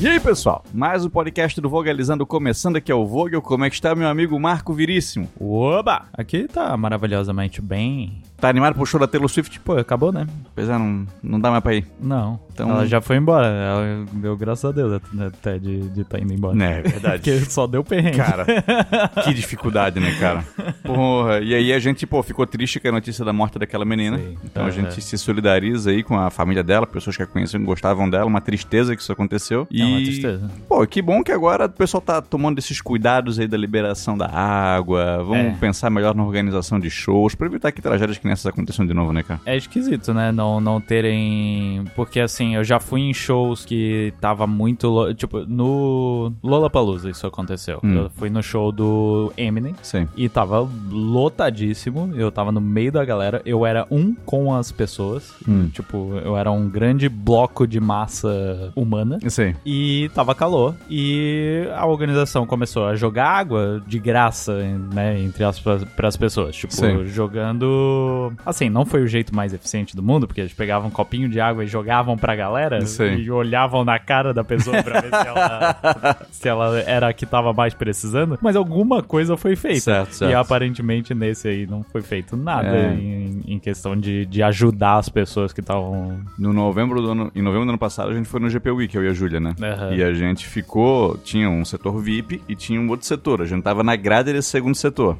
Yeah. E aí, pessoal? Mais um podcast do Vogalizando começando aqui é o Vogel. Como é que está meu amigo Marco Viríssimo? Oba! Aqui tá maravilhosamente bem. Tá animado pro show da Taylor Swift? Pô, acabou, né? Pois é, não, não dá mais pra ir. Não. Então- Ela já foi embora. Ela deu graças a Deus até de estar tá indo embora. É, verdade. Porque só deu perrengue. Cara, que dificuldade, né, cara? Porra, e aí a gente, pô, ficou triste com a notícia da morte daquela menina. Sim. Então a Aham. gente se solidariza aí com a família dela, pessoas que a conheciam, gostavam dela, uma tristeza que isso aconteceu. É uma tristeza. Pô, que bom que agora o pessoal tá tomando esses cuidados aí da liberação da água. Vamos É. pensar melhor na organização de shows, pra evitar que tragédias que nessas aconteçam de novo, né, cara? É esquisito, né? Não, não terem. Porque assim, eu já fui em shows que tava muito. Tipo, no Lollapalooza isso aconteceu. Hum. Eu fui no show do Eminem. Sim. E tava lotadíssimo. Eu tava no meio da galera. Eu era um com as pessoas. Hum. Tipo, eu era um grande bloco de massa humana. Sim. E tava calor. E a organização começou a jogar água de graça, né? Entre as pras pessoas. Tipo, Sim. jogando. Assim, não foi o jeito mais eficiente do mundo, porque eles pegavam um copinho de água e jogavam pra galera. Sim. E olhavam na cara da pessoa pra ver se ela, se ela era a que tava mais precisando. Mas alguma coisa foi feita. Certo, certo. E aparentemente nesse aí não foi feito nada É. em, em questão de, de ajudar as pessoas que estavam. No novembro do ano, em novembro do ano passado, a gente foi no GP Week, eu e a Júlia, né? E a gente ficou. Tinha um setor VIP e tinha um outro setor. A gente tava na grade desse segundo setor.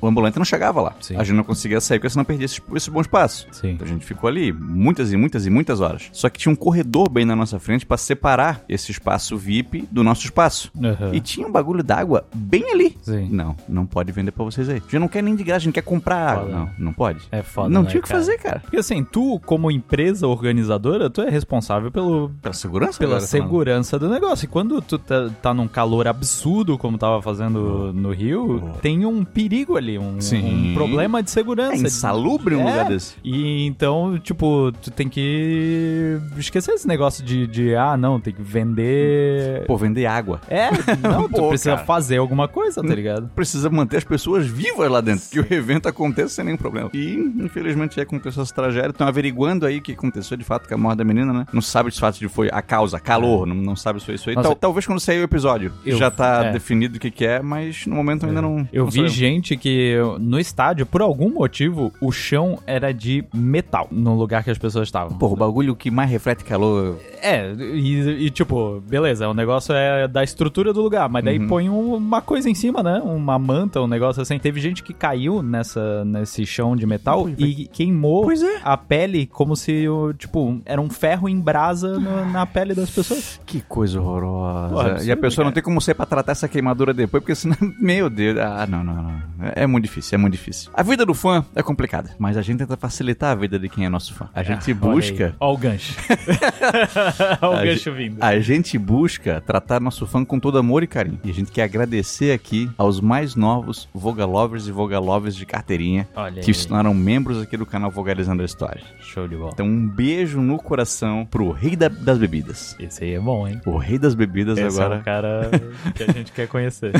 O ambulante não chegava lá. Sim. A gente não conseguia sair porque senão perdia esse, esse bom espaço. Sim. Então a gente ficou ali muitas e muitas e muitas horas. Só que tinha um corredor bem na nossa frente pra separar esse espaço VIP do nosso espaço. Aham. E tinha um bagulho d'água bem ali. Sim. Não, não pode vender pra vocês aí. A gente não quer nem de graça, a gente quer comprar água. Não, não pode. É foda, Não né, tinha o que fazer, cara. Porque assim, tu, como empresa organizadora, tu é responsável pelo, Pela segurança? pela segurança do negócio. E quando tu tá, tá num calor absurdo, como tava fazendo no Rio, tem um perigo ali, um, Sim. um problema de segurança. É insalubre um É. lugar desse. E então, tipo, tu tem que esquecer esse negócio de, de ah, não, tem que vender. Pô, vender água. É, não, tu Pô, precisa cara. fazer alguma coisa, tá ligado? Precisa manter as pessoas vivas lá dentro, que o evento aconteça sem nenhum problema. E, infelizmente, já aconteceu essa tragédia. Estão averiguando aí o que aconteceu de fato com a morte da menina, né? Não sabe de fato de foi a causa, calor, não, não sabe se foi isso aí. Tal- talvez quando sair o episódio Eu- já tá é. definido o que, que é, mas no momento ainda não. Eu não vi sabemos. gente que no estádio, por algum motivo, o chão era de metal no lugar que as pessoas estavam. Porra, o bagulho que mais reflete calor. É, e, e, tipo, beleza, o negócio é da estrutura do lugar, mas Uhum. daí põe um- uma coisa em cima, né? Uma manta, um negócio assim. Teve gente que caiu nessa, nesse chão de metal e queimou Pois é. a pele como se, o, tipo, era um ferro em brasa no- na pele das pessoas. Que coisa horrorosa. Porra, e a pessoa não cara. tem como sair pra tratar essa queimadura depois, porque senão. Meu Deus. Ah, não, não, não. É, é muito difícil, é muito difícil. A vida do fã é complicada, mas a gente tenta facilitar a vida de quem é nosso fã. A gente busca. Olha, o gancho. Olha o A gancho vindo. A gente busca tratar nosso fã com todo amor e carinho. E a gente quer agradecer aqui aos mais novos Vogalovers e Vogalovers de carteirinha Olha que aí. se tornaram membros aqui do canal Vogalizando a História. Show de bola. Então, um beijo no coração pro rei da- das bebidas. Esse aí é bom, hein? O rei das bebidas Esse é agora. um cara que a gente quer conhecer.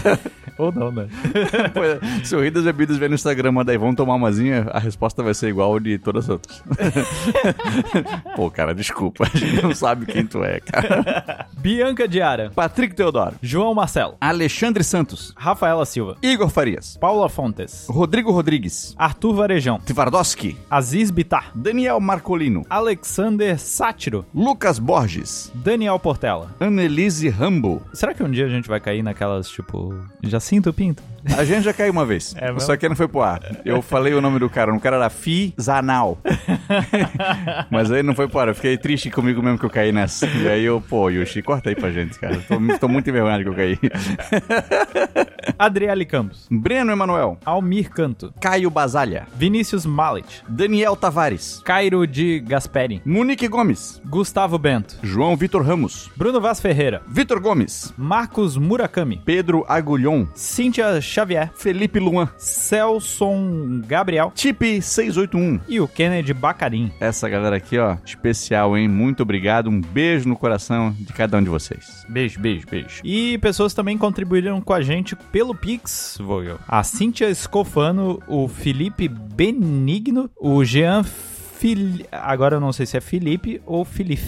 Ou não, né? Pô, Se o rei das bebidas vier no Instagram, manda aí, vamos tomar umazinha, a resposta vai ser igual de todas as outras. Pô, cara, desculpa, a gente não sabe quem tu é, cara. Bianca Diara, Patrick Teodoro, João Marcelo, Alexandre Santos, Rafaela Silva, Igor Farias, Paula Fontes, Rodrigo Rodrigues, Arthur Varejão, Tvardowski, Aziz Bitar, Daniel Marcolino, Alexander Sátiro, Lucas Borges, Daniel Portela. Annelise Rambo. Será que um dia a gente vai cair naquelas, tipo, Jacinto Pinto? A gente já caiu uma vez, É só que não foi pro ar. Eu falei o nome do cara, o cara era Fizanal. Mas aí não foi pro ar, eu fiquei triste comigo mesmo que eu caí nessa. E aí eu, pô, Yoshi, corta aí pra gente, cara. Tô, tô muito envergonhado que eu caí. Adriele Campos, Breno Emanuel, Almir Canto, Caio Basalha, Vinícius Mallet, Daniel Tavares, Cairo de Gasperi, Monique Gomes, Gustavo Bento, João Vitor Ramos, Bruno Vaz Ferreira, Vitor Gomes, Marcos Murakami, Pedro Agulhon, Cíntia Xavier, Felipe Luan, Celson Gabriel Tipe 681. e o Kennedy Bacarim. Essa galera aqui, ó, especial, hein? Muito obrigado. Um beijo no coração de cada um de vocês. Beijo, beijo, beijo. E pessoas também contribuíram com a gente pelo Pix, Vogel. A Cíntia Scofano, o Felipe Benigno, o Jean Fili... Agora eu não sei se é Felipe ou Felipe.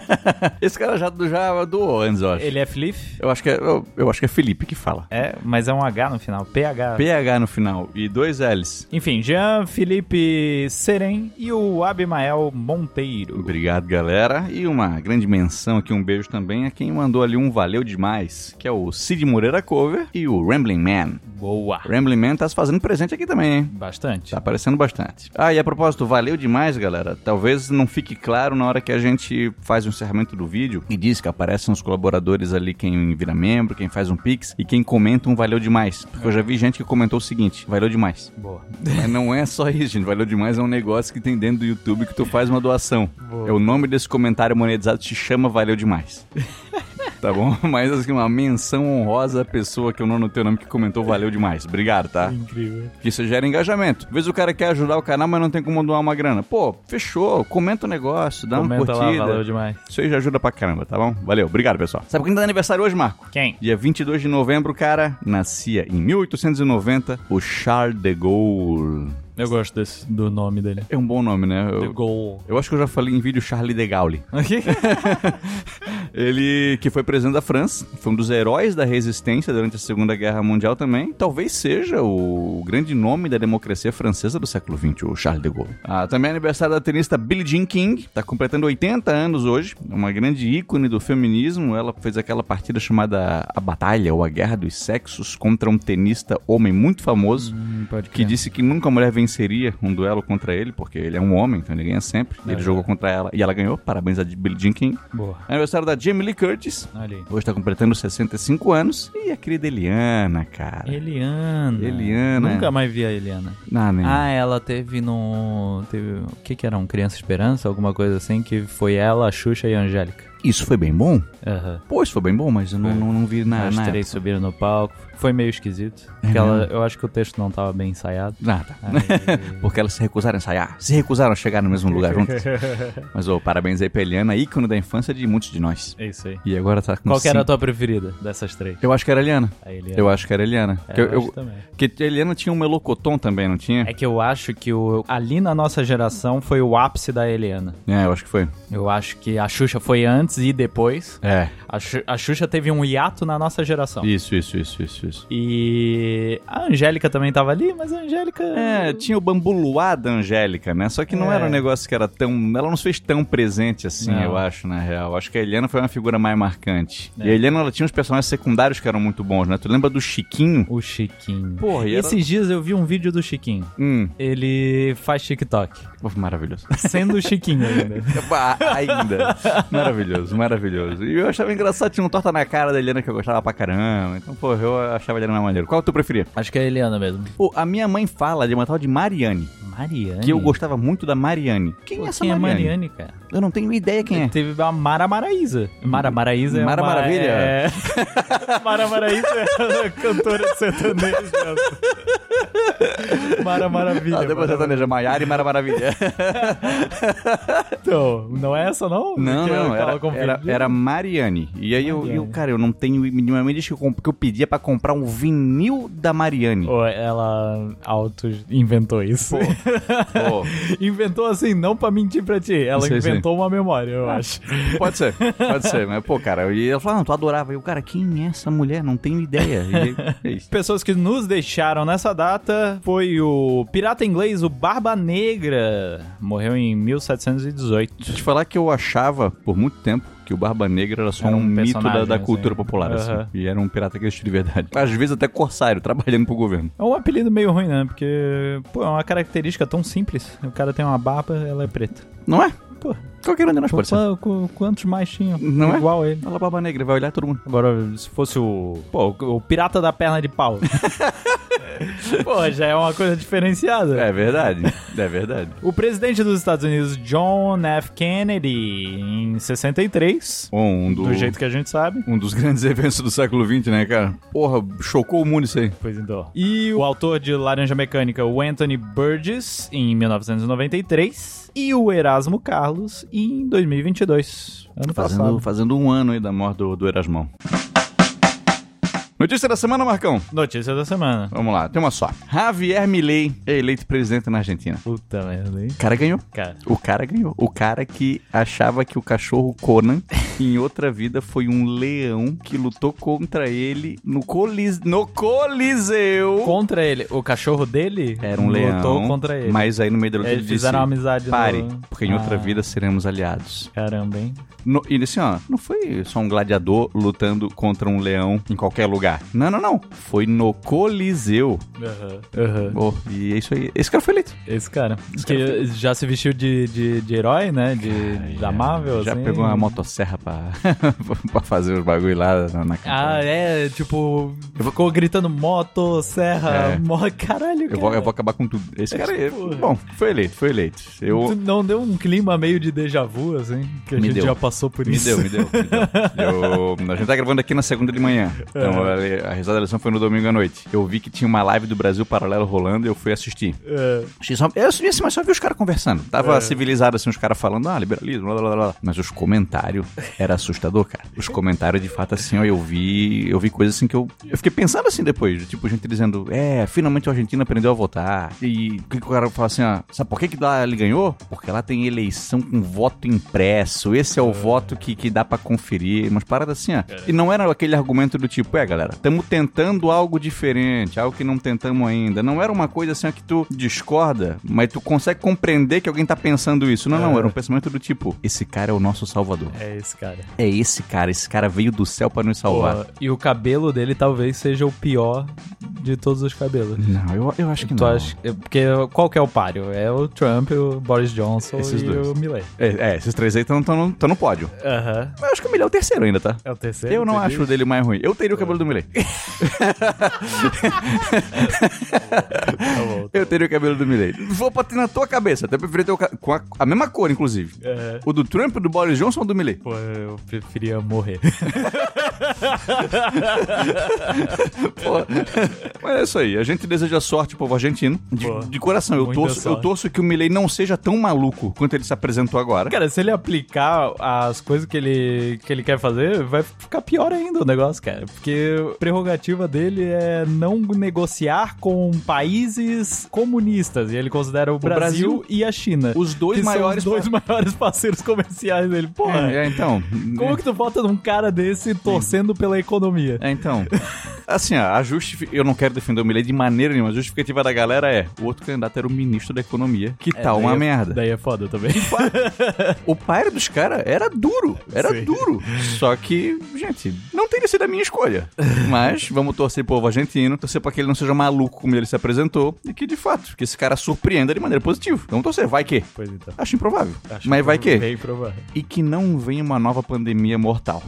Esse cara já, já doou antes, eu acho. Ele é Felipe? Eu acho que é, eu, eu acho que é Felipe que fala. É, mas é um H no final. PH. PH no final e dois L's. Enfim, Jean Felipe Seren e o Abimael Monteiro. Obrigado, galera. E uma grande menção aqui, um beijo também a quem mandou ali um valeu demais, que é o Cid Moreira Cover e o Rambling Man. Boa. Rambling Man tá se fazendo presente aqui também, hein? Bastante. Tá aparecendo bastante. Ah, e a propósito, valeu demais, galera. Talvez não fique claro na hora que a gente faz o encerramento do vídeo e diz que aparecem os colaboradores ali, quem vira membro, quem faz um pix e quem comenta um valeu demais. Porque eu já vi gente que comentou o seguinte: valeu demais. Boa. Mas não é só isso, gente. Valeu demais é um negócio que tem dentro do YouTube que tu faz uma doação. Boa. É o nome desse comentário monetizado se chama Valeu Demais. tá bom? Mas assim, uma menção honrosa à pessoa que eu não anotei o nome que comentou Valeu Demais. Obrigado, tá? Incrível. Que isso gera engajamento. Às vezes o cara quer ajudar o canal, mas não tem como doar uma grana. Pô, fechou. Comenta o negócio, dá Comenta uma lá, curtida. valeu demais. Isso aí já ajuda pra caramba, tá bom? Valeu, obrigado, pessoal. Sabe quem tá aniversário hoje, Marco? Quem? Dia 22 de novembro, cara, nascia em 1890 o Charles de Gaulle. Eu gosto desse, do nome dele. É um bom nome, né? The Eu, Goal. eu acho que eu já falei em vídeo Charlie de Gaulle. Ele que foi presidente da França, foi um dos heróis da resistência durante a Segunda Guerra Mundial também. Talvez seja o grande nome da democracia francesa do século XX, o Charles de Gaulle. Ah, também é aniversário da tenista Billie Jean King, tá completando 80 anos hoje, uma grande ícone do feminismo. Ela fez aquela partida chamada A Batalha ou A Guerra dos Sexos contra um tenista homem muito famoso. Hum, Que disse que nunca a mulher venceria um duelo contra ele, porque ele é um homem, então ele ganha sempre. Ele É. jogou contra ela e ela ganhou. Parabéns a Billie Jean King. Boa. Aniversário da Jamie Lee Curtis. Aí. Hoje tá completando 65 anos. E a querida Eliana, cara. Eliana. Eliana. Nunca mais vi a Eliana. Ah, né? Ah, ela teve no. Teve. O que que era? Um Criança Esperança? Alguma coisa assim? Que foi ela, a Xuxa e a Angélica. Isso foi bem bom? Aham. Pô, isso foi bem bom, mas eu não, não, não vi na, As na três época. subiram no palco. Foi meio esquisito. É Porque ela- eu acho que o texto não tava bem ensaiado. Nada. Aí- Porque elas se recusaram a ensaiar. Se recusaram a chegar no mesmo lugar juntas. Mas, ô, parabéns aí pra Eliana, ícone da infância de muitos de nós. É isso aí. E agora tá com Qual que era a cinco- tua preferida dessas três? Eu acho que era a Eliana. A Eliana. Eu acho que era a Eliana. É, Que eu- eu eu- também. Porque a Eliana tinha um melocotom também, não tinha? É que eu acho que o, ali na nossa geração foi o ápice da Eliana. É, eu acho que foi. Eu acho que a Xuxa foi antes e depois. É. A, a Xuxa teve um hiato na nossa geração. Isso, isso, isso, isso, isso. E a Angélica também tava ali, mas a Angélica. É, tinha o bambu luar da Angélica, né? Só que não É. era um negócio que era tão. Ela não se fez tão presente assim, Não. eu acho, na real. Acho que a Eliana foi uma figura mais marcante. É. E a Eliana, ela tinha uns personagens secundários que eram muito bons, né? Tu lembra do Chiquinho? O Chiquinho. Porra, e Esses dias eu vi um vídeo do Chiquinho. Hum, Ele faz TikTok. pô, maravilhoso. Sendo o Chiquinho ainda. Ainda. Maravilhoso, maravilhoso. E eu achava engraçado, tinha um torta na cara da Eliana que eu gostava pra caramba. Então, pô, eu achava Eliana mais maneiro. Qual tu preferia? Acho que é a Eliana mesmo. Pô, a minha mãe fala de uma tal de Mariane, Mariane. que eu gostava muito da Mariane. Quem Pô, é essa quem é Mariane? Mariane, cara? Eu não tenho ideia quem é. Teve a Mara Maraíza. Mara Maraíza é Mara uma... Maravilha? É... Mara Maraíza é cantora de sertanejo. Mara Maravilha. Ah, depois sertaneja, Maiara e Mara Maravilha. Então, não é essa não? Não, Porque não, era, era, era Mariane. E aí eu, Mariane. eu, cara, eu não tenho. Minha mãe disse que eu, pedia pra comprar um vinil da Mariane. Ou ela auto-inventou isso. Pô, inventou assim, não pra mentir pra ti. Ela Sei, sei. Inventou uma memória, eu acho. pode ser, pode ser. Mas, pô, cara, e ela falou, não, tu adorava. Eu, cara, quem é essa mulher? Não tenho ideia. E é isso. Pessoas que nos deixaram nessa data foi o pirata inglês, o Barba Negra. Morreu em 1718. Te falar que eu achava, por muito tempo, que o Barba Negra era só Era um, um mito da, da assim. cultura popular, assim. Aham. E era um pirata que existia de verdade. Às vezes até corsário, trabalhando pro governo. É um apelido meio ruim, né? Porque, pô, é uma característica tão simples. O cara tem uma barba, ela é preta. Não é? Pô, Qualquer um de nós pode ser. qu- qu- quantos mais tinham? Não é? Igual a ele. Olha lá, Barba Negra, vai olhar todo mundo. Agora, se fosse o. Pô, o pirata da perna de pau. pô, já é uma coisa diferenciada. É verdade, é verdade. O presidente dos Estados Unidos, John F. Kennedy, em 63, Um, do, do jeito que a gente sabe. um dos grandes eventos do século XX, né, cara? Porra, chocou o mundo isso aí. Pois então. E o autor de Laranja Mecânica, o Anthony Burgess, em 1993. E o Erasmo Carlos, em 2022. Ano Fazendo, passado. fazendo um ano aí da morte do, do Erasmão. Notícia da semana, Marcão. Notícia da semana. Vamos lá, tem uma só. Javier Milei é eleito presidente na Argentina. Puta merda, hein? O cara ganhou. Cara. O cara ganhou. O cara que achava que o cachorro Conan, em outra vida, foi um leão que lutou contra ele no, colis... no Coliseu. Contra ele. O cachorro dele Era um leão. lutou contra ele. Mas aí no meio da luta Eles disse, amizade Pare, no- porque em outra Ah. vida seremos aliados. Caramba, hein? No, e assim, ó, não foi só um gladiador lutando contra um leão em qualquer lugar. Não, não, não. Foi no Coliseu. Aham. Aham. Oh, e é isso aí. Esse cara foi eleito. Esse cara. que já se vestiu de, de, de herói, né? De, da Marvel, Já assim. pegou uma motosserra pra, pra fazer os bagulho lá na, na Ah, é, tipo, ficou gritando moto, serra, É. mo... caralho, Eu vou, cara. eu vou acabar com tudo. Esse cara aí, bom, foi eleito, foi eleito. Eu, Não deu um clima meio de déjà vu, assim? Que a Me gente deu. já passou por Me isso. deu, me deu. Me deu. Eu- a gente tá gravando aqui na segunda de manhã. Então a, a risada da eleição foi no domingo à noite. Eu vi que tinha uma live do Brasil Paralelo rolando e eu fui assistir. É. Eu vi assim, mas só vi os caras conversando. Tava civilizado assim, os caras falando, ah, liberalismo, blá, blá, blá, blá. Mas os comentários era assustador, cara. Os comentários, de fato, assim, ó, eu vi. Eu vi coisas assim que eu. Eu fiquei pensando assim depois. Tipo, gente dizendo, é, finalmente a Argentina aprendeu a votar. E o que que o cara fala assim, ó, sabe por que, que lá ele ganhou? Porque lá tem eleição com voto impresso. Esse é o voto que, que dá pra conferir. Umas paradas assim, ó. E não era aquele argumento do tipo, é, galera, estamos tentando algo diferente, algo que não tentamos ainda. Não era uma coisa assim que tu discorda, mas tu consegue compreender que alguém tá pensando isso. Não, não, era um pensamento do tipo, esse cara é o nosso salvador. É esse cara. É esse cara, esse cara veio do céu pra nos salvar. Pô, e o cabelo dele talvez seja o pior de todos os cabelos. Não, eu, eu acho que Tu não. acha, é, porque qual que é o páreo? É o Trump, o Boris Johnson Esses e dois. o Milley. É, é, esses três aí estão no pódio. Aham. Mas eu acho que o Milei é o terceiro ainda, tá? É o terceiro? Eu não acho o diz? dele mais ruim. Eu teria o cabelo do Tá bom. Eu teria o cabelo do Milei. Vou bater na tua cabeça. Até preferia ter o ca... com a, a mesma cor, inclusive. É. O do Trump, do Boris Johnson ou do Milei? Pô, eu preferia morrer. Pô. Mas é isso aí. A gente deseja sorte povo argentino. De, Pô, de coração. Eu torço, eu torço que o Milei não seja tão maluco quanto ele se apresentou agora. Cara, se ele aplicar as coisas que ele, que ele quer fazer, vai ficar pior ainda o negócio, cara. Porque prerrogativa dele é não negociar com países comunistas. E ele considera o, Brasil, Brasil, e a China. Os dois maiores... os dois maiores parceiros comerciais dele. Porra, É, é, então... como que tu vota num cara desse torcendo pela economia? É, então. Assim, a eu não quero defender o Milei de maneira nenhuma. A justificativa da galera é: o outro candidato era o ministro da Economia. Que É, tal daí uma é- merda? Daí é foda também. O pai dos caras era duro. Era Sim. duro. Só que, gente, não teria sido a minha escolha. Mas vamos torcer pro povo argentino, torcer pra que ele não seja maluco como ele se apresentou. E que, de fato, que esse cara surpreenda de maneira positiva. Vamos torcer, vai que. Pois então. Acho improvável. Acho Mas vai que. Bem provável. E que não venha uma nova pandemia mortal.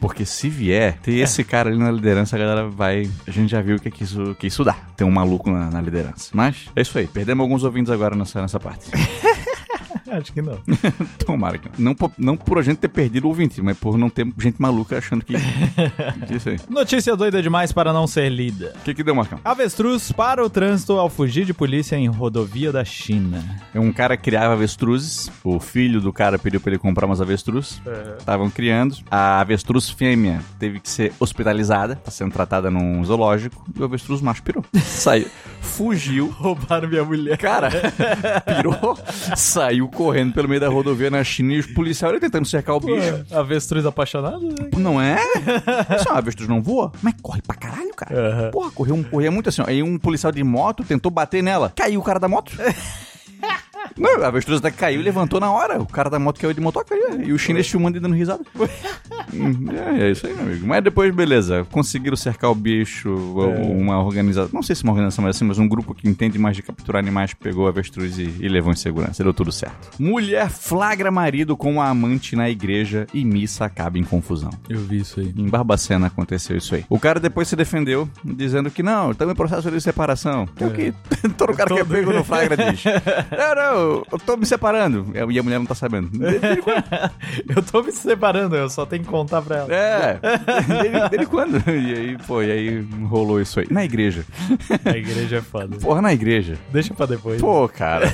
Porque se vier, ter esse cara ali na liderança, a galera vai. A gente já viu o que, que, isso, que isso dá. Ter um maluco na, na liderança. Mas é isso aí. Perdemos alguns ouvintes agora nessa, nessa parte. Acho que não. Tomara que não. Não por, não por a gente ter perdido o ouvinte, mas por não ter gente maluca achando que. isso aí. Notícia doida demais para não ser lida. O que, que deu, Marcão? Avestruz para o trânsito ao fugir de polícia em rodovia da China. É Um cara criava avestruzes. O filho do cara pediu pra ele comprar umas avestruzes. Estavam criando. A avestruz fêmea teve que ser hospitalizada, tá sendo tratada num zoológico. E o avestruz macho pirou. Saiu. Fugiu. Roubaram minha mulher. Cara, pirou, saiu correndo pelo meio da rodovia na China e os policiais tentando cercar o bicho. Avestruz apaixonado? né? Não é? Uma avestruz não voa? Mas corre pra caralho, cara. Aham. Porra, correu, corria muito assim, ó. Aí um policial de moto tentou bater nela. Caiu o cara da moto. Não, a avestruz até caiu e levantou na hora. O cara da moto caiu de motoca aí. E o chinês filmando e dando risada. É, é isso aí, meu amigo. Mas depois, beleza. Conseguiram cercar o bicho. Uma organização. Não sei se uma organização mas assim, mas um grupo que entende mais de capturar animais pegou a avestruz e, e levou em segurança. Deu tudo certo. Mulher flagra marido com uma amante na igreja e missa acaba em confusão. Eu vi isso aí. Em Barbacena aconteceu isso aí. O cara depois se defendeu, dizendo que não, estamos em processo de separação. Que é o que todo cara que é Todo- pego no flagra diz. Não, não, eu tô me separando. E a mulher não tá sabendo. Eu tô me separando, eu só tenho que contar pra ela. É, desde, desde quando? E aí, pô, e aí rolou isso aí. Na igreja. A igreja é foda. Porra, na igreja. Deixa pra depois. Pô, cara.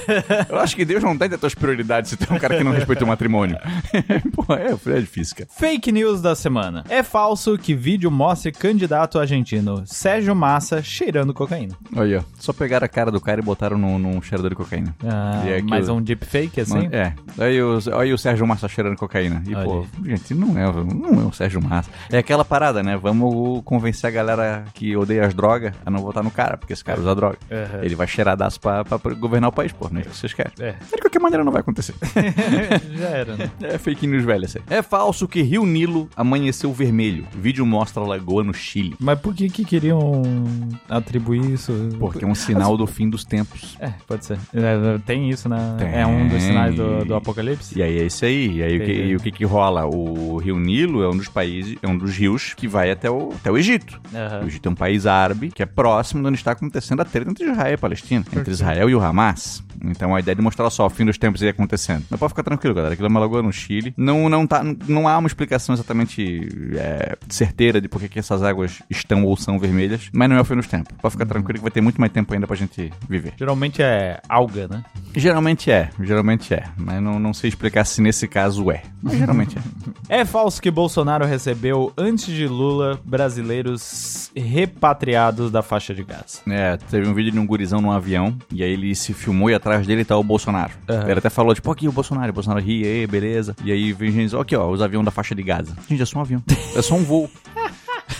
Eu acho que Deus não tem das tuas prioridades se tem um cara que não respeita o matrimônio. Pô, é, é difícil, cara. Fake news da semana. É falso que vídeo mostre candidato argentino Sérgio Massa cheirando cocaína. Olha, só pegaram a cara do cara e botaram num, num cheirador de cocaína. Ah, E aqui mais o- um deepfake, assim? É. Aí o, aí o Sérgio Massa cheirando cocaína. E, Olha pô, aí. gente, não é, não é o Sérgio Massa. É aquela parada, né? Vamos convencer a galera que odeia as drogas a não votar no cara, porque esse cara usa droga. Uhum. Ele vai cheiradaço pra, pra governar o país, pô, não é isso que vocês querem. É. Mas de qualquer maneira não vai acontecer. Já era, né? É fake news velha aí. É falso que Rio Nilo amanheceu vermelho. Vídeo mostra a lagoa no Chile. Mas por que que queriam atribuir isso? Porque é um sinal do fim dos tempos. É, pode ser. É, tem isso, né? Tem. É um dos sinais do, do apocalipse? E aí é isso aí. E aí o que, e o que que rola? O Rio Nilo é um dos países, é um dos rios que vai até o, até o Egito. Aham. O Egito é um país árabe que é próximo de onde está acontecendo a treta entre Israel e Palestina. Entre Israel e o Hamas. Então a ideia é de mostrar só o fim dos tempos aí acontecendo. Mas pode ficar tranquilo, galera. Aquilo é uma lagoa no Chile. Não, não, tá, não há uma explicação exatamente é, certeira de por que que essas águas estão ou são vermelhas. Mas não é o fim dos tempos. Pode ficar tranquilo que vai ter muito mais tempo ainda pra gente viver. Geralmente é alga, né? Geralmente é, geralmente é. Mas não, não sei explicar se nesse caso é. Mas geralmente é. É falso que Bolsonaro recebeu, antes de Lula, brasileiros repatriados da faixa de Gaza. É, teve um vídeo de um gurizão num avião, e aí ele se filmou e atrás dele tá o Bolsonaro. Aham. Ele até falou, tipo, aqui o Bolsonaro, o Bolsonaro ri, aí, beleza. E aí vem gente, aqui ó, os aviões da faixa de Gaza. Gente, é só um avião. É só um voo.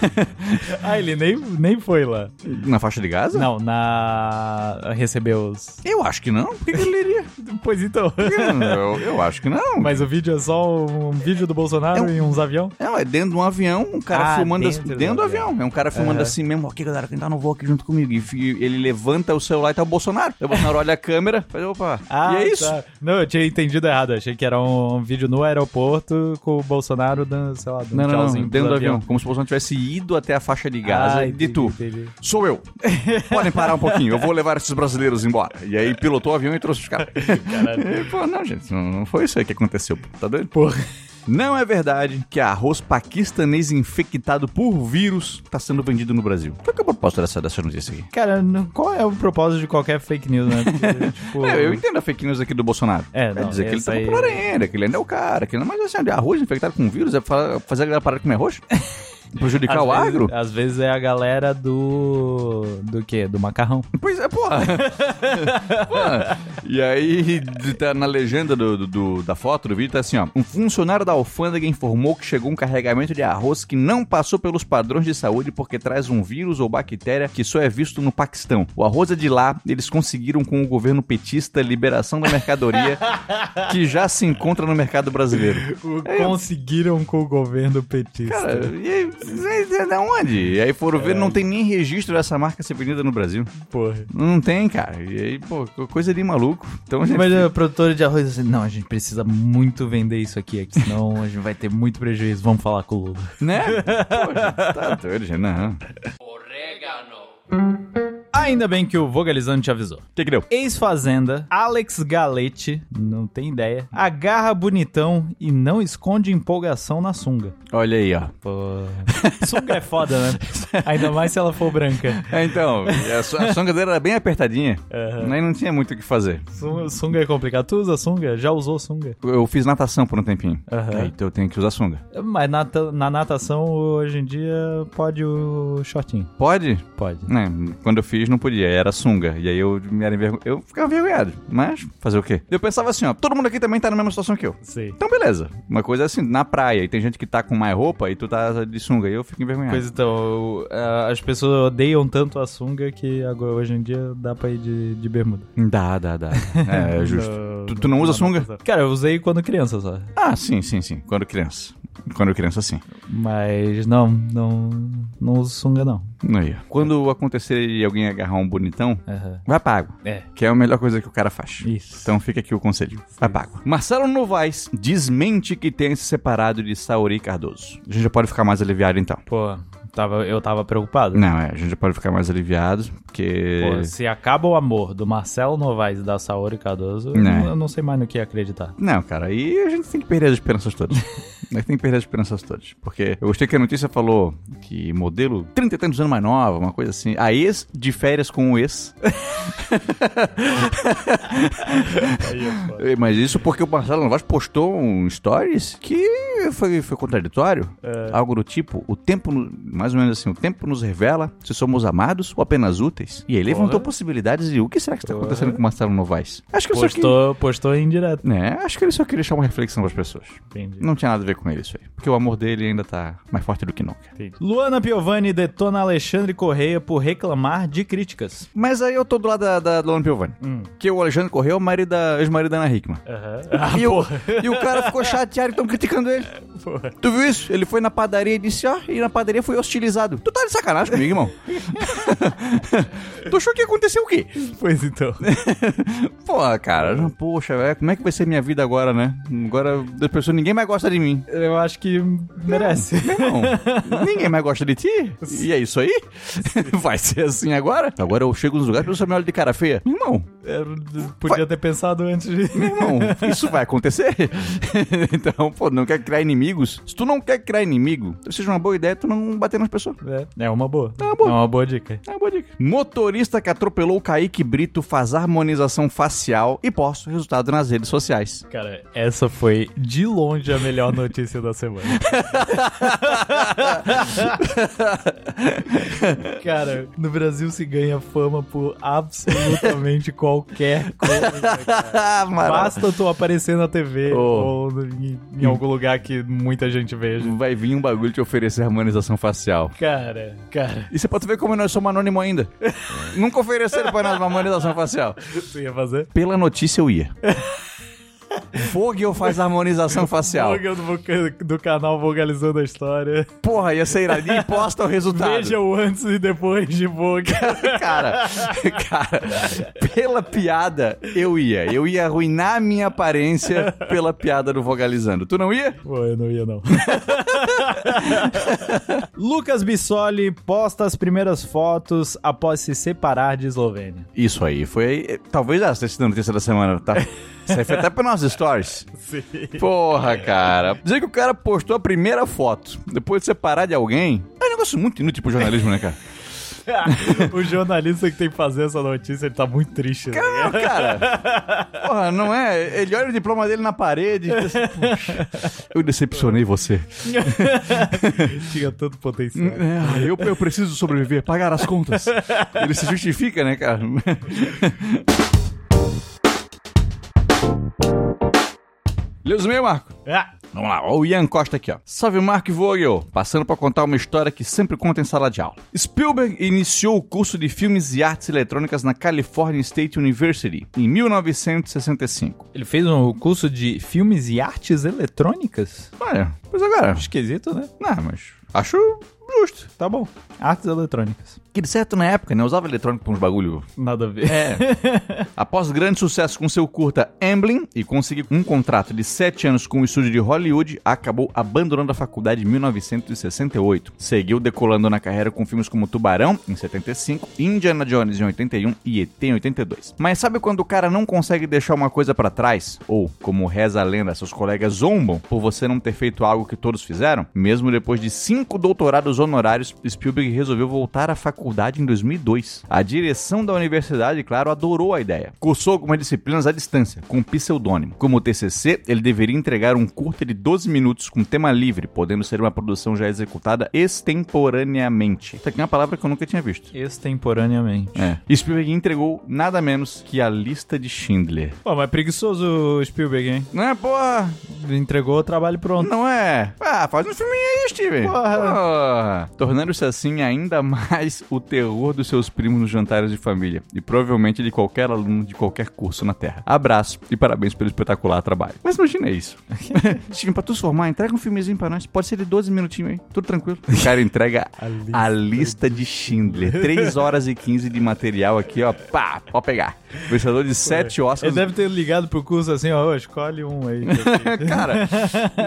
Ah, ele nem, nem foi lá. Na faixa de Gaza? Não, na. Recebeu os. Eu acho que não. Por que, que ele iria? Pois então. eu, eu acho que não. Mas o vídeo é só um vídeo do Bolsonaro É um- em uns avião? Não, é dentro de um avião, um cara Ah, filmando dentro assim, do dentro do avião. avião. É um cara filmando Aham. assim mesmo, aqui galera, quem tá no voo aqui junto comigo. E ele levanta o celular e tá o Bolsonaro. O Bolsonaro olha a câmera, faz, opa. e é isso. tá. Não, eu tinha entendido errado. Achei que era um vídeo no aeroporto com o Bolsonaro dando, sei lá, dando Não, não, não, dentro do avião. Como se o Bolsonaro tivesse ido até a faixa de Gaza Ah, e tu. entendi. Sou eu. Podem parar um pouquinho, eu vou levar esses brasileiros embora. E aí pilotou o avião e trouxe os caras. E, Pô, não, gente, não, não foi isso aí que aconteceu. pô. Tá doido? Porra. Não é verdade que arroz paquistanês infectado por vírus tá sendo vendido no Brasil. Qual que é o propósito dessa, dessa notícia aqui? Cara, não- qual é o propósito de qualquer fake news, né? Porque, tipo, É, eu entendo a fake news aqui do Bolsonaro. É, não, dizer que ele tá aí- popular ainda, que ele ainda é o cara. Que ele, mas assim, arroz infectado com vírus é fa- fazer a galera parar de comer arroz? Prejudicar às o vezes- agro? Às vezes é a galera do. Do quê? Do macarrão. Pois é, porra. Porra. E aí, tá na legenda do, do- do- da foto do vídeo, tá assim, ó. Um funcionário da alfândega informou que chegou um carregamento de arroz que não passou pelos padrões de saúde porque traz um vírus ou bactéria que só é visto no Paquistão. O arroz é de lá, eles conseguiram com o governo petista liberação da mercadoria que já se encontra no mercado brasileiro. Conseguiram com o governo petista. Cara, e aí, é da onde? E aí foram ver, não tem nem registro dessa marca ser vendida no Brasil. porra. Não tem, cara. E aí, pô, coisa de maluco. Então a gente. Mas a produtora de arroz assim, não, a gente precisa muito vender isso aqui, aqui, senão a gente vai ter muito prejuízo. Vamos falar com o Lula. Né? Pô, gente, tá doido, gente. Não. Ainda bem que o Vogalizando te avisou. O que que deu? Ex-fazenda, Alex Galete, não tem ideia, agarra bonitão e não esconde empolgação na sunga. Olha aí, ó. Pô. Sunga é foda, né? Ainda mais se ela for branca. É, então, a, su- a sunga dele era bem apertadinha. Aham. Aí não tinha muito o que fazer. Sunga, sunga é complicado. Tu usa sunga? Já usou sunga? Eu fiz natação por um tempinho. Aí, então eu tenho que usar sunga. Mas na, na natação, hoje em dia, pode o shortinho. Pode? Pode. Né, quando eu fiz não podia, era sunga. E aí eu me era envergo... eu ficava envergonhado. Mas fazer o quê? Eu pensava assim, ó, todo mundo aqui também tá na mesma situação que eu. Sei. Então beleza. Uma coisa é assim, na praia, e tem gente que tá com mais roupa e tu tá de sunga, e eu fico envergonhado. Pois então, a- as pessoas odeiam tanto a sunga que agora, hoje em dia dá pra ir de, de bermuda. Dá, dá, dá. É, é justo. No- Tu, tu não usa sunga? Cara, eu usei quando criança só. Ah, sim, sim, sim. Quando criança. Quando criança, sim. Mas não, não, não uso sunga não. Aí. Quando acontecer e alguém agarrar um bonitão, Aham. vai água. É. Que é a melhor coisa que o cara faz. Isso. Então fica aqui o conselho. Vai pra água. Marcelo Novaes desmente que tenha se separado de Sauri Cardoso. A gente já pode ficar mais aliviado então. Pô, Tava, eu tava preocupado. Não, é, a gente já pode ficar mais aliviado, porque... Pô, se acaba o amor do Marcelo Novaes e da Saori Cardoso, Né. eu não sei mais no que acreditar. Não, cara, aí a gente tem que perder as esperanças todas. a gente tem que perder as esperanças todas. Porque eu gostei que a notícia falou que modelo 30 e tantos anos mais nova, uma coisa assim. A ex de férias com o ex. Mas isso porque o Marcelo Novaes postou um stories que foi, foi contraditório. Algo do tipo, o tempo, mais ou menos assim, o tempo nos revela se somos amados ou apenas úteis. E ele levantou Porra. possibilidades de o que será que está Porra. acontecendo com o Marcelo Novaes. Acho que. Postou, postou em direto. Né? Acho que ele só queria deixar uma reflexão pras pessoas. Entendi. Não tinha nada a ver com ele isso aí. Porque o amor dele ainda tá mais forte do que nunca. Entendi. Luana Piovani detona Alexandre Correia por reclamar de críticas. Mas aí eu tô do lado da, da Luana Piovani. Hum. Que o Alexandre Correia é o marido da, ex-marido da Ana Hickman. Ah, e, o, porra. e o cara ficou chateado que estão criticando ele. Porra. Tu viu isso? Ele foi na padaria e disse, ó, e na padaria foi hostilizado. Tu tá de sacanagem comigo, irmão? tu achou que ia acontecer o quê? Pois então. Porra, cara, poxa, velho, como é que vai ser minha vida agora, né? Agora, das pessoas, ninguém mais gosta de mim. Eu acho que merece. Não, ninguém mais gosta de ti. E é isso aí? Vai ser assim agora? Agora eu chego nos lugares e a pessoa me olha de cara feia. Meu irmão, Eu podia ter pensado antes de. meu irmão, isso vai acontecer? então, pô, não quer criar inimigos? Se tu não quer criar inimigo, seja uma boa ideia tu não bater nas pessoas. É, é uma boa. É uma boa. É uma boa dica. É uma boa dica. Motorista que atropelou Kaique Brito faz harmonização facial e posta o resultado nas redes sociais. Cara, essa foi de longe a melhor notícia da semana. cara, no Brasil se ganha fama por absolutamente qualquer coisa. Basta tu aparecer na TV Oh. ou em, em algum lugar que muita gente veja. Vai vir um bagulho te oferecer harmonização facial. Cara, cara, E você pode ver como nós somos anônimos ainda. Nunca ofereceram pra nós uma harmonização facial. tu ia fazer? Pela notícia eu ia. Vogel faz harmonização facial. Vogel do, voca- do canal Vogalizando a História. Porra, ia ser iradinho e posta o resultado. Veja o antes e depois de Vogel. Cara, cara, pela piada eu ia. Eu ia arruinar a minha aparência pela piada do Vogalizando. Tu não ia? Pô, eu não ia não. Lucas Bissoli posta as primeiras fotos após se separar de Eslovênia. Isso aí, foi. Talvez essa tenha sido a notícia da semana, tá? Isso aí foi até pra nossas stories. Sim. Porra, cara. Dizer que o cara postou a primeira foto depois de separar de alguém é um negócio muito inútil pro jornalismo, né, cara? o jornalista que tem que fazer essa notícia, ele tá muito triste. Né? Não, cara. Porra, não é? Ele olha o diploma dele na parede e pensa, "Puxa, eu decepcionei você. Tinha tanto potencial. É, eu, eu preciso sobreviver, pagar as contas. Ele se justifica, né, cara? Lê meio, Marco. Ah, Vamos lá, ó, o Ian Costa aqui, ó. Salve Mark Vogel, passando pra contar uma história que sempre conta em sala de aula. Spielberg iniciou o curso de filmes e artes eletrônicas na California State University em 1965. ele fez um curso de filmes e artes eletrônicas? Olha, pois agora, Esquisito, né? não, mas acho justo. Tá bom. Artes eletrônicas. Que de certo na época, né, usava eletrônico pra uns bagulho Nada a ver. É. Após grande sucesso com seu curta Amblin e conseguir um contrato de sete anos com o estúdio de Hollywood, acabou abandonando a faculdade em 1968. Seguiu decolando na carreira com filmes como Tubarão, em 75, Indiana Jones, em 81 e ET, em 82. Mas sabe quando o cara não consegue deixar uma coisa pra trás? Ou, como reza a lenda, seus colegas zombam por você não ter feito algo que todos fizeram? Mesmo depois de cinco doutorados honorários, Spielberg resolveu voltar à faculdade em 2002. A direção da universidade, claro, adorou a ideia. Cursou algumas disciplinas à distância, com pseudônimo. Como TCC, ele deveria entregar um curta de 12 minutos com tema livre, podendo ser uma produção já executada extemporaneamente. Isso aqui é uma palavra que eu nunca tinha visto. Extemporaneamente. É. E Spielberg entregou nada menos que a lista de Schindler. Pô, mas preguiçoso o Spielberg, hein? Não é, porra? Entregou o trabalho pronto. Não é? Ah, faz um filminho aí, Steven. Porra. Porra. Tornando-se assim ainda mais o terror dos seus primos nos jantares de família. E provavelmente de qualquer aluno de qualquer curso na Terra. Abraço e parabéns pelo espetacular trabalho. Mas imagina isso. Steven, pra tu se formar, entrega um filmezinho pra nós. Pode ser de 12 minutinhos aí. Tudo tranquilo. O cara entrega A a lista lista, de Schindler. 3 horas e 15 de material aqui, ó. Pá, pode pegar. Vencedor de 7 Ele Oscars. deve ter ligado pro curso assim, ó, escolhe um aí. Cara,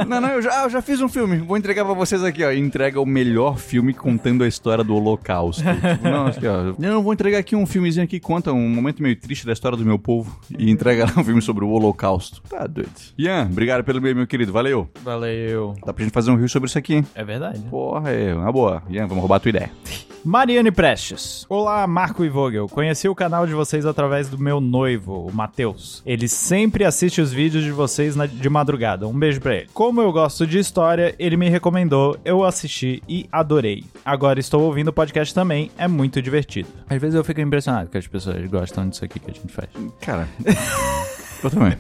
não, não, eu já, eu já fiz um filme, vou entregar pra vocês aqui, ó. Entrega o melhor melhor filme contando a história do Holocausto. tipo, não, aqui, ó, eu não vou entregar aqui um filmezinho aqui que conta um momento meio triste da história do meu povo e entrega lá um filme sobre o Holocausto. Tá doido. Ian, obrigado pelo meio, meu querido. Valeu. Valeu. Dá pra gente fazer um review sobre isso aqui, hein? É verdade. Porra, é uma boa. Ian, vamos roubar a tua ideia. Mariane Prestes. Olá, Marco e Vogel. Conheci o canal de vocês através do meu noivo, o Matheus. Ele sempre assiste os vídeos de vocês na- de madrugada. Um beijo pra ele. Como eu gosto de história, ele me recomendou, eu assisti e adorei. Agora estou ouvindo o podcast também, é muito divertido. Às vezes eu fico impressionado que as pessoas gostam disso aqui que a gente faz. Cara. eu também.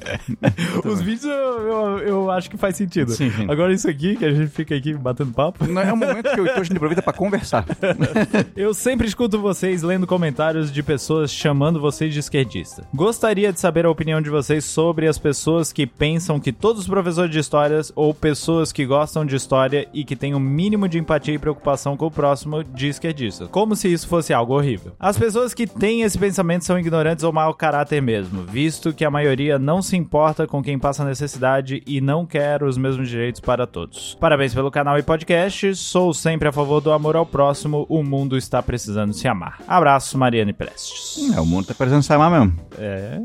Os vídeos eu, eu, eu acho que faz sentido. Sim, sim. Agora isso aqui, que a gente fica aqui batendo papo. Não é um momento que eu, que a gente aproveita pra conversar. Eu sempre escuto vocês lendo comentários de pessoas chamando vocês de esquerdista. Gostaria de saber a opinião de vocês sobre as pessoas que pensam que todos os professores de histórias ou pessoas que gostam de história e que têm o mínimo de empatia e preocupação com o próximo de esquerdista. Como se isso fosse algo horrível. As pessoas que têm esse pensamento são ignorantes ou mau caráter mesmo, visto que a maioria não se importa com quem passa necessidade e não quer os mesmos direitos para todos. Parabéns pelo canal e podcast. Sou sempre a favor do amor ao próximo. O mundo está precisando se amar. Abraço, Mariane Prestes. É, o mundo tá precisando se amar mesmo. É.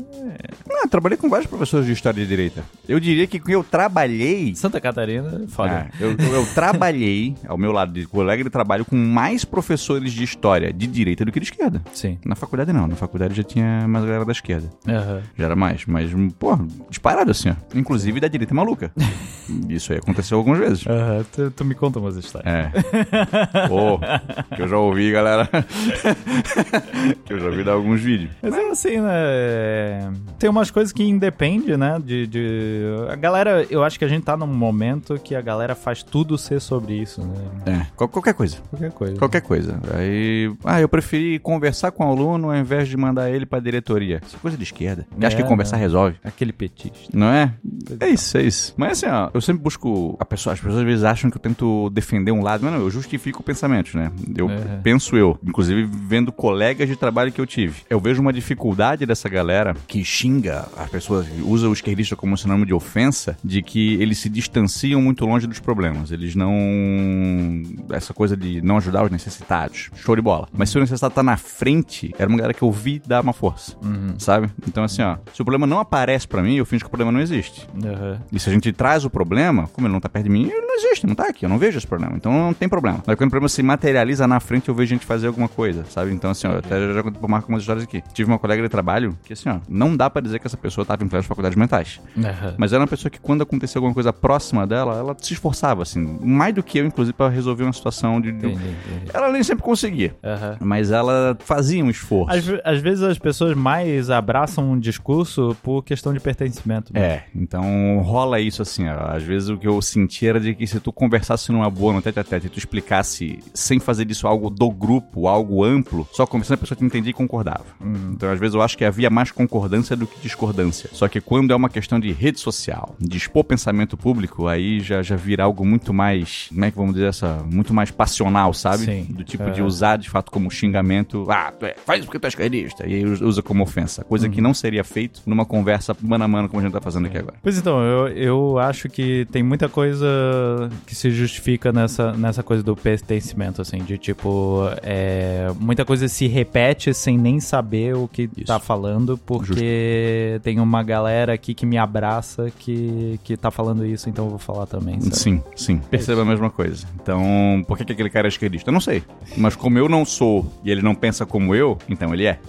Não, eu trabalhei com vários professores de história e direita. Eu diria que eu trabalhei. Santa Catarina, foda. É, eu, eu- eu trabalhei, ao meu lado de colega de trabalho, com mais professores de história de direita do que de esquerda. Sim. Na faculdade não, na faculdade já tinha mais galera da esquerda. Aham. Já era mais, mas, pô, disparado assim, ó. Inclusive da direita maluca. Isso aí aconteceu algumas vezes. Aham. Tu, tu me conta umas histórias. É. Pô, que eu já ouvi, galera. que eu já ouvi dar alguns vídeos. Mas é assim, né? é, Tem umas coisas que independem, né? De, de. A galera, eu acho que a gente tá num momento que a galera faz tudo ser sobre isso, né? É, qual- qualquer coisa. Qualquer coisa. Qualquer coisa. Aí, ah, eu preferi conversar com o aluno ao invés de mandar ele pra diretoria. Isso é coisa de esquerda. É, Acho que conversar né? resolve. Aquele petista. Não é? É isso, é isso. Mas assim, ó, eu sempre busco. A pessoa, as pessoas às vezes acham que eu tento defender um lado. Mas não, eu justifico pensamentos, né? Eu É. penso eu, inclusive vendo colegas de trabalho que eu tive. Eu vejo uma dificuldade dessa galera que xinga as pessoas, usa o esquerdista como sinônimo de ofensa, de que eles se distanciam muito longe dos problemas. Eles não. Essa coisa de não ajudar os necessitados. Show de bola. Mas se o necessitado tá na frente, era uma galera que eu vi dar uma força. Sabe? Então, assim, ó, se o problema não aparece pra mim, eu finjo que o problema não existe. Aham. E se a gente traz o problema, como ele não tá perto de mim, ele não existe, não tá aqui, eu não vejo esse problema. Então não tem problema. Mas quando o problema se materializa na frente, eu vejo gente fazer alguma coisa, sabe? Então, assim, ó, eu até já pro Marco umas histórias aqui. Tive uma colega de trabalho que, assim, ó, não dá pra dizer que essa pessoa tava em plenas faculdades mentais. Aham. Mas era uma pessoa que, quando acontecia alguma coisa próxima dela, ela se esforçava, assim, mais do que eu, inclusive, pra resolver uma situação de. de- Entendi, entendi. Ela nem sempre conseguia. Aham. Mas ela fazia um esforço. Às, às vezes as pessoas mais abraçam um discurso por questão de pertencimento. né? É, então rola isso assim, ó. Às vezes o que eu senti era de que se tu conversasse numa boa, no tete a tete, e tu explicasse sem fazer disso algo do grupo, algo amplo, só conversando a pessoa te entendia e concordava. Então às vezes eu acho que havia mais concordância do que discordância. Só que quando é uma questão de rede social, de expor pensamento público, aí já, já vira algo muito mais, como é que vamos dizer essa, muito mais passional, sabe? Sim. Do tipo É. de usar de fato como xingamento, ah, tu é, faz porque tu é esquerdista, e aí usa como ofensa. Coisa que não seria feito numa conversa mano a mano como a gente tá fazendo aqui agora. Pois então, eu, eu acho que tem muita coisa que se justifica nessa, nessa coisa do pertencimento, assim, de tipo, é, muita coisa se repete sem nem saber o que tá falando, porque tem uma galera aqui que me abraça que, que tá falando isso, então eu vou falar também, sabe? Sim, sim. Perceba a mesma coisa. Então, por que, que aquele cara é esquerdista? Eu não sei. Mas como eu não sou e ele não pensa como eu, então ele é.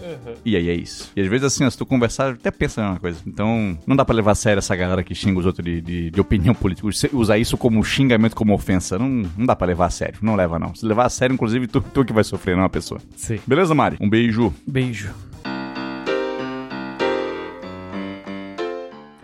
E aí é isso. E às vezes, assim, ó, se tu conversar, até pensa a mesma coisa. Então, não dá pra levar a sério essa galera que xinga os outros de, de, de opinião política. Us- Usar isso como xingamento, como ofensa. Não, não dá pra levar a sério. Não leva, não. Se levar a sério, inclusive, tu, tu que vai sofrer, não a pessoa. Sim. Beleza, Mari? Um beijo. Beijo.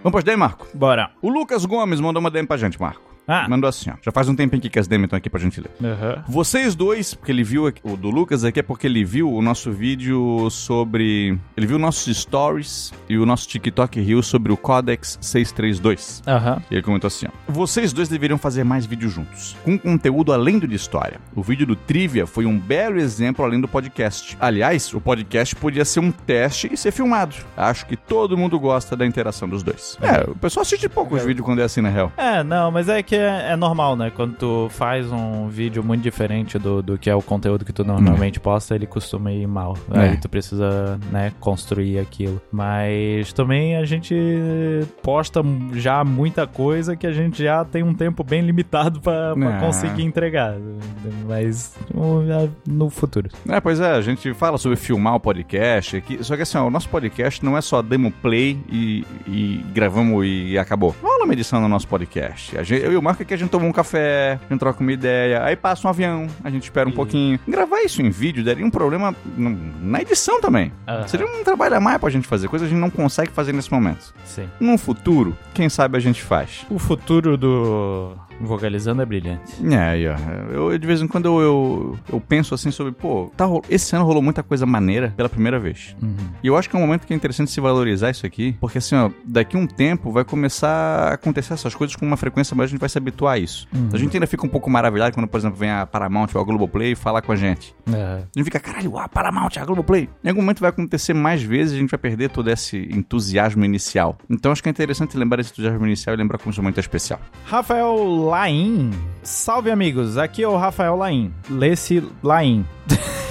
Vamos pras DM, Marco? Bora. O Lucas Gomes mandou uma DM pra gente, Marco. Ah. Mandou assim, ó. Já faz um tempinho que as DM estão aqui pra gente ler. Aham. Vocês dois, porque ele viu aqui- o do Lucas aqui é porque ele viu o nosso vídeo sobre. Ele viu nossos stories e o nosso TikTok Rio sobre o Codex 632. Aham. E ele comentou assim: ó, Vocês dois deveriam fazer mais vídeos juntos, com conteúdo além do de história. O vídeo do Trivia foi um belo exemplo além do podcast. Aliás, o podcast podia ser um teste e ser filmado. Acho que todo mundo gosta da interação dos dois. É, o pessoal assiste pouco os vídeos quando é assim, na real. É, não, mas é que é, é normal, né? Quando tu faz um vídeo muito diferente do, do que é o conteúdo que tu normalmente posta, ele costuma ir mal. É. Aí tu precisa, né, construir aquilo. Mas também a gente posta já muita coisa que a gente já tem um tempo bem limitado pra, pra É. conseguir entregar. Mas no, no futuro. É, pois é, a gente fala sobre filmar o podcast aqui, só que assim, ó, o nosso podcast não é só demo play e, e gravamos e acabou. Rola uma edição no nosso podcast. A gente- eu e o Marco aqui a gente toma um café, a gente troca uma ideia, aí passa um avião, a gente espera um pouquinho. Gravar isso em vídeo daria um problema no- na edição também. Aham. Seria um trabalho a mais pra gente fazer, coisa que a gente não consegue fazer nesse momento. Sim. No futuro, quem sabe a gente faz. O futuro do Vocalizando é brilhante. É, aí, ó. Eu, de vez em quando eu, eu, eu penso assim sobre, pô, tá, esse ano rolou muita coisa maneira pela primeira vez. E eu acho que é um momento que é interessante se valorizar isso aqui, porque assim, ó, daqui a um tempo vai começar a acontecer essas coisas com uma frequência, mas a gente vai se habituar a isso. A gente ainda fica um pouco maravilhado quando, por exemplo, vem a Paramount ou a Globoplay falar com a gente. É. A gente fica, caralho, a Paramount, a Globoplay. Em algum momento vai acontecer mais vezes e a gente vai perder todo esse entusiasmo inicial. Então acho que é interessante lembrar esse entusiasmo inicial e lembrar como isso é muito especial. Rafael Laim. Salve, amigos. Aqui é o Rafael Laim. Lê-se Laim.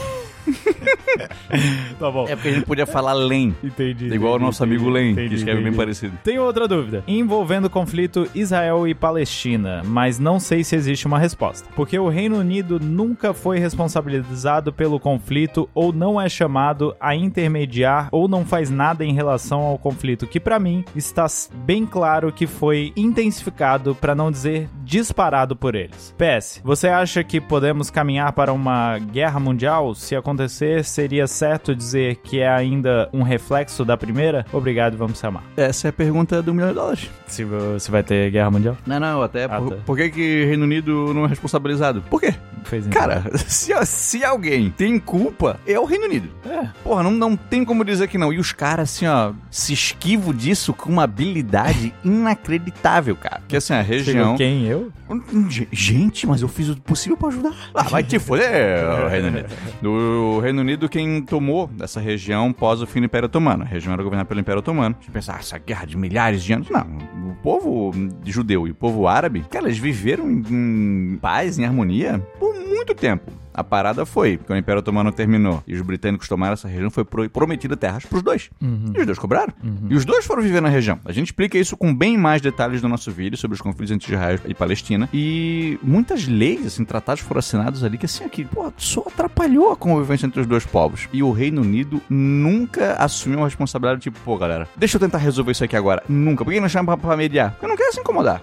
tá bom. É porque a gente podia falar LEM. Entendi. Igual o entendi, nosso entendi, amigo Len, entendi, que escreve bem entendi. parecido. Tenho outra dúvida. Envolvendo o conflito Israel e Palestina, mas não sei se existe uma resposta. Porque o Reino Unido nunca foi responsabilizado pelo conflito ou não é chamado a intermediar ou não faz nada em relação ao conflito, que pra mim está bem claro que foi intensificado, pra não dizer disparado por eles. PS, você acha que podemos caminhar para uma guerra mundial? Se acontecer, seria certo dizer que é ainda um reflexo da primeira? Obrigado, vamos se amar. Essa é a pergunta do milhão de dólares. Se, se vai ter guerra mundial? Não, não, até Ah, por, tá. por que, que Reino Unido não é responsabilizado? Por quê? Fez então. Cara, se, se alguém tem culpa, é o Reino Unido. É. Porra, não, não tem como dizer que não. E os caras, assim, ó, se esquivam disso com uma habilidade inacreditável, cara. Que assim, a região. Chegou quem? Eu? Ge- Gente, mas eu fiz o possível pra ajudar. Ah, vai te foder, o Reino Unido. Do Reino Unido, quem tomou essa região pós o fim do Império Otomano. A região era governada pelo Império Otomano. Você pensa, ah, essa guerra de milhares de anos. Não, o povo judeu e o povo árabe, cara, viveram em paz, em harmonia, por muito tempo. A parada foi, quando o Império Otomano terminou e os britânicos tomaram essa região, foi pro- prometida terras pros dois. E os dois cobraram. E os dois foram viver na região. A gente explica isso com bem mais detalhes no nosso vídeo sobre os conflitos entre Israel e Palestina. E muitas leis, assim, tratados foram assinados ali que, assim, aqui, pô, só atrapalhou a convivência entre os dois povos. E o Reino Unido nunca assumiu uma responsabilidade tipo, pô, galera, deixa eu tentar resolver isso aqui agora. Nunca. Por que não chama pra, pra mediar? Porque não quer se incomodar.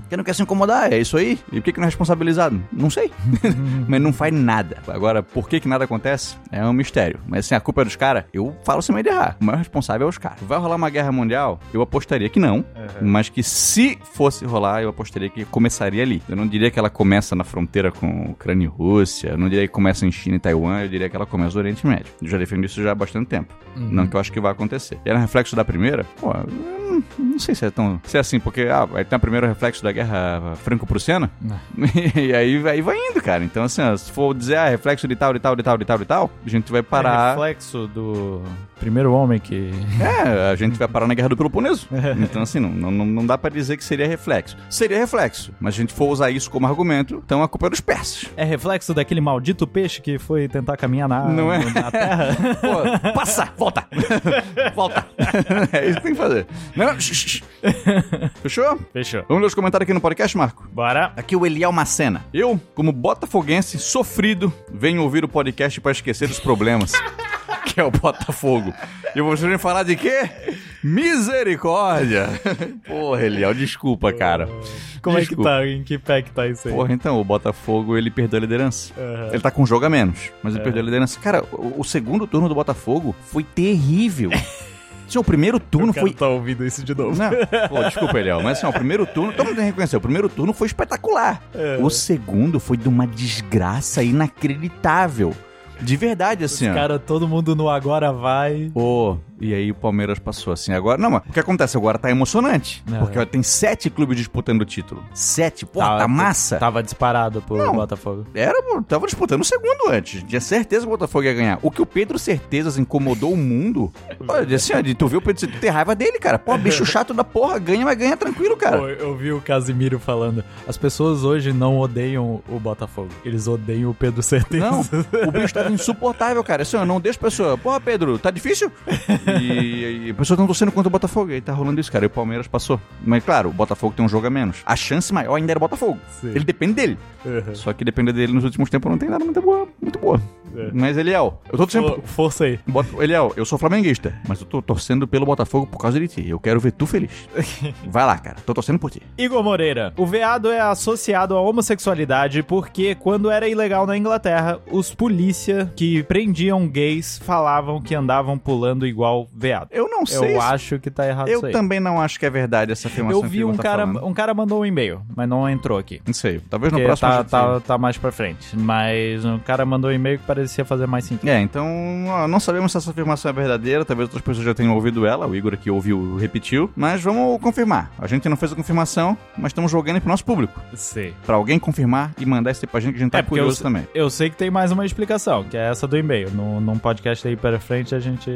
Porque não quer se incomodar, é isso aí. E por que, que não é responsabilizado? Não sei. Mas não faz nada. Agora, por que, que nada acontece? É um mistério. Mas assim, a culpa é dos caras, eu falo sem medo de errar. O maior responsável é os caras. Vai rolar uma guerra mundial? Eu apostaria que não. Mas que se fosse rolar, eu apostaria que começaria ali. Eu não diria que ela começa na fronteira com Ucrânia e Rússia. Eu não diria que começa em China e Taiwan. Eu diria que ela começa no Oriente Médio. Eu já defendo isso já há bastante tempo. Não que eu acho que vai acontecer. E era um reflexo da primeira? Pô, eu não, não sei se é tão. Se é assim, porque ah, aí tem o primeiro reflexo da guerra franco-prussiana. e aí, aí vai indo, cara. Então, assim, ó, se for dizer, ah, reflexo de tal, de tal, de tal, de tal, de tal, a gente vai É parar. reflexo do primeiro homem que. É, a gente vai parar na guerra do Peloponeso. Então, assim, não, não, não dá pra dizer que seria reflexo. Seria reflexo, mas se a gente for usar isso como argumento, então a culpa é dos persas. É reflexo daquele maldito peixe que foi tentar caminhar na, Não é? na terra? Pô, passa, volta, volta. é isso que tem que fazer. Não. Fechou? Fechou. Vamos ler os comentários aqui no podcast, Marco? Bora. Aqui o Eliel Macena. Eu, como botafoguense sofrido, venho ouvir o podcast pra esquecer dos problemas. que é o Botafogo. E vou me falar de quê? Misericórdia! Porra, Eliel, desculpa, cara. Como Desculpa. é que tá? Em que pé que tá isso aí? Porra, então, o Botafogo, ele perdeu a liderança. Aham. Ele tá com um jogo a menos, mas ele perdeu a liderança. Cara, o, o segundo turno do Botafogo foi terrível. Assim, o primeiro turno foi tá ouvindo isso de novo. Não, pô, desculpa, Eliel, mas assim, ó, o primeiro turno, todo mundo tem que reconhecer, o primeiro turno foi espetacular. É. O segundo foi de uma desgraça inacreditável. De verdade, assim, Os cara, todo mundo no agora vai. Ô, E aí o Palmeiras passou assim. Agora, não, mas o que acontece agora tá emocionante. É. Porque ó, tem sete clubes disputando o título. Sete, pô, Tava- tá massa. Tava disparado pro Não. Botafogo. Era, pô, tava disputando o segundo antes. Tinha certeza que o Botafogo ia ganhar. O que o Pedro Certezas incomodou o mundo. Olha, assim, ó, tu viu o Pedro Certezas, ter raiva dele, cara. Pô, bicho chato da porra, ganha, mas ganha tranquilo, cara. Pô, eu vi o Casimiro falando. As pessoas hoje não odeiam o Botafogo. Eles odeiam o Pedro Certeza. Não, o bicho tava insuportável, cara. Assim, ó, não deixa a pessoa. Porra, Pedro, tá difícil? E, e a pessoa tá torcendo contra o Botafogo. E aí tá rolando isso, cara. E o Palmeiras passou. Mas claro, o Botafogo tem um jogo a menos. A chance maior ainda era o Botafogo. Sim. Ele depende dele. Uhum. Só que depender dele nos últimos tempos não tem nada muito boa. Muito boa. É. Mas, Eliel, eu tô torcendo. Pô, Força aí. Bota- Eliel, eu sou flamenguista, mas eu tô torcendo pelo Botafogo por causa de ti. Eu quero ver tu feliz. Vai lá, cara. Tô torcendo por ti. Igor Moreira. O veado é associado à homossexualidade porque, quando era ilegal na Inglaterra, os polícia que prendiam gays falavam que andavam pulando igual veado. Eu não sei. Eu acho que tá errado Eu isso aí. também não acho que é verdade essa afirmação. Eu vi um tá cara, falando. um cara mandou um e-mail, mas não entrou aqui. Não sei. Talvez no próximo. tá, tá, tá mais pra frente. Mas o cara mandou um e-mail que parecia fazer mais sentido. É, então não sabemos se essa afirmação é verdadeira, talvez outras pessoas já tenham ouvido ela, o Igor aqui ouviu, repetiu, mas vamos confirmar. A gente não fez a confirmação, mas estamos jogando pro nosso público, Sei. Pra alguém confirmar e mandar esse pra gente que a gente tá É, porque eu, curioso também. eu sei que tem mais uma explicação, que é essa do e-mail. No, num podcast aí pra frente a gente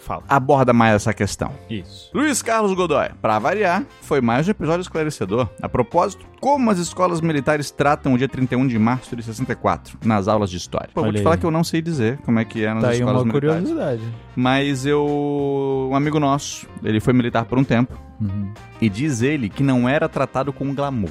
fala. Aborda mais essa questão. Isso. Luiz Carlos Godoy, pra variar, foi mais um episódio esclarecedor. A propósito, como as escolas militares tratam o dia 31 de março de 64 nas aulas de história? Pô, vou te falar que eu não sei dizer como é que é nas Tá aí escolas uma militares. curiosidade. Mas eu. Um amigo nosso, ele foi militar por um tempo. Uhum. E diz ele que não era tratado com glamour,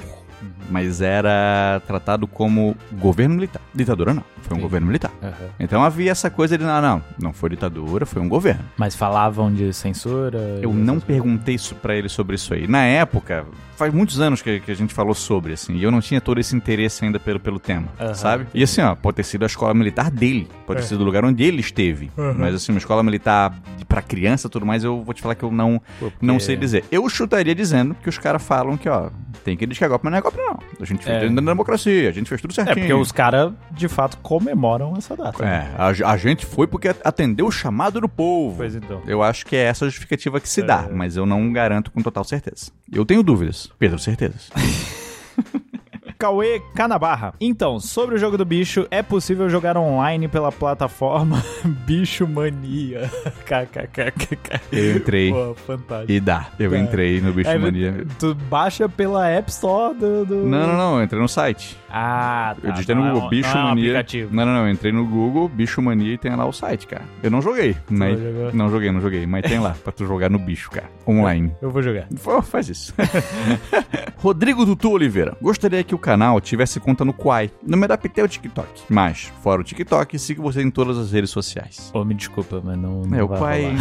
mas era tratado como governo militar. Ditadura não, foi um Sim. governo militar. Aham. Então havia essa coisa de, não, não, não foi ditadura, foi um governo. Mas falavam de censura? Eu não perguntei isso pra ele sobre isso aí. Na época, faz muitos anos que, que a gente falou sobre, assim, e eu não tinha todo esse interesse ainda pelo, pelo tema, Aham. sabe? E assim, ó, pode ter sido a escola militar dele, pode ter É. sido o lugar onde ele esteve. Mas assim, uma escola militar pra criança e tudo mais, eu vou te falar que eu não, Pô, não porque- sei dizer. Eu chutaria dizendo que os caras falam que, ó, tem que dizer que é golpe, não é. A gente fez É. dentro da democracia, a gente fez tudo É, certinho. porque os caras, de fato, comemoram essa data. É, a, a gente foi porque atendeu o chamado do povo. Pois então. Eu acho que é essa a justificativa que se dá, mas eu não garanto com total certeza. Eu tenho dúvidas. Pedro, certezas. Cauê Canabarra. Então, sobre o jogo do bicho, é possível jogar online pela plataforma Bicho Mania. KKKKK. Eu entrei Pô, fantástico. e dá. Eu Tá. entrei no Bicho É, Mania. Tu baixa pela App Store do. do- Não, não, não, eu entrei no site. Ah, tá. eu digitei no é Google um- Bicho não é um Mania. aplicativo. Não, não, não, eu entrei no Google Bicho Mania e tem lá o site, cara. Eu não joguei, mas não jogou? não joguei, não joguei, mas tem lá pra tu jogar no bicho, cara, online. Eu vou jogar. Faz isso. Rodrigo Dutu Oliveira. Gostaria que o canal tivesse conta no Quai. Não me adaptei ao TikTok. Mas, fora o TikTok, sigo você em todas as redes sociais. Pô, me desculpa, mas não. não É, o Quai...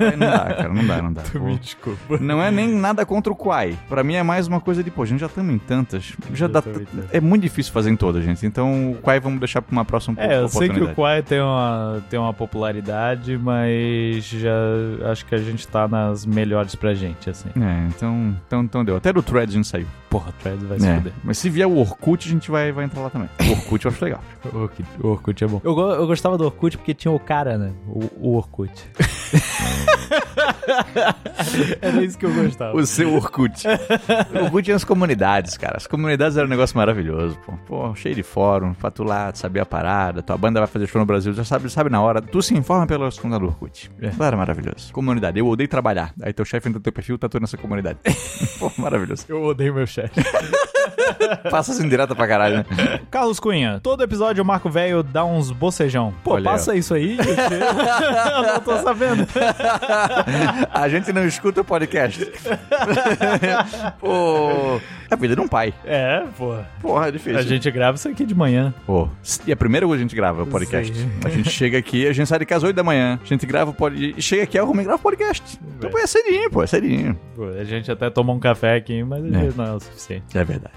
não dá, cara, não dá, não dá. Tu me desculpa. Não é nem nada contra o Quai. Pra mim é mais uma coisa de, pô, a gente já estamos em tantas. Já Já dá. É muito difícil fazer em todas, gente. Então o Quai vamos deixar pra uma próxima É, eu sei que o. Quai tem uma, tem uma popularidade, mas já acho que a gente tá nas melhores pra gente, assim. É, então, então, então deu. Até do Threads a gente saiu. Porra, Threads vai se É, fuder. mas se vier o Orkut, a gente vai, vai entrar lá também. O Orkut eu acho legal. O Orkut, o Orkut é bom. Eu, eu gostava do Orkut porque tinha o cara, né? O, o Orkut. Era isso que eu gostava. O seu Orkut. o Orkut tinha as comunidades, cara. As comunidades eram um negócio maravilhoso, pô. Pô, cheio de fórum, pra tu lá saber a parada. Tua banda vai fazer show no Brasil, já sabe, sabe na hora. Tu se informa pelo do Orkut. É. Era maravilhoso. Comunidade. Eu odeio trabalhar. Aí teu chefe entra no teu perfil, tá tu nessa comunidade. pô, maravilhoso. Eu odeio meu chefe. Passa assim direta pra caralho, né? Carlos Cunha, todo episódio o Marco Velho dá uns bocejão. Pô, Olha, passa isso aí. gente. eu não tô sabendo. a gente não escuta o podcast. pô. É a vida de um pai. É, pô. Porra, é difícil. A gente grava isso aqui de manhã. Pô, e é a primeira coisa que a gente grava o podcast. Sim. A gente chega aqui, a gente sai de casa às 8 da manhã, a gente grava o podcast. Chega aqui, arruma e grava o podcast. Então, pô, é cedinho, pô, é cedinho. Pô, a gente até tomou um café aqui, mas É. não é suficiente. É verdade.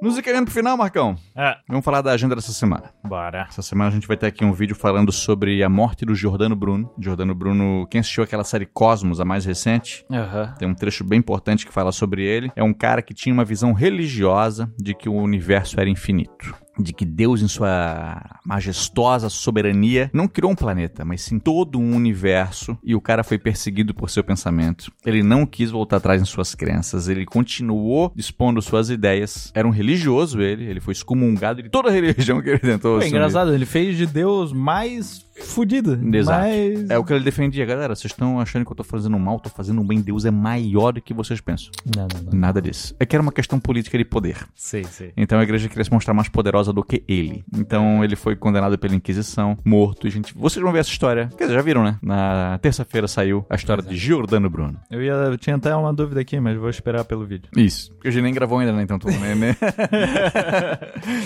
Nos encaminhando pro final, Marcão. É, Vamos falar da agenda dessa semana. bora. Essa semana a gente vai ter aqui um vídeo falando sobre a morte do Giordano Bruno. Giordano Bruno, quem assistiu aquela série Cosmos, a mais recente, Aham. Tem um trecho bem importante que fala sobre ele. É um cara que tinha uma visão religiosa de que o universo era infinito. De que Deus, em sua majestosa soberania, não criou um planeta, mas sim todo um universo, e o cara foi perseguido por seu pensamento. Ele não quis voltar atrás em suas crenças, ele continuou expondo suas ideias. Era um religioso ele, ele foi excomungado de toda a religião que ele tentou É engraçado, ele fez de Deus mais fudido. Exato. Mais... É o que ele defendia. Galera, vocês estão achando que eu tô fazendo mal, tô fazendo bem. Deus é maior do que vocês pensam. Não, não, não. Nada disso. É que era uma questão política de poder. Sei, sei. Então a igreja queria se mostrar mais poderosa do que ele. Então ele foi condenado pela Inquisição, morto. E gente, vocês vão ver essa história. Quer dizer, já viram, né? Na terça-feira saiu a história de Giordano Bruno. Eu, ia, eu tinha até uma dúvida aqui, mas vou esperar pelo vídeo. Isso. Porque a gente nem gravou ainda, né? Então né? né?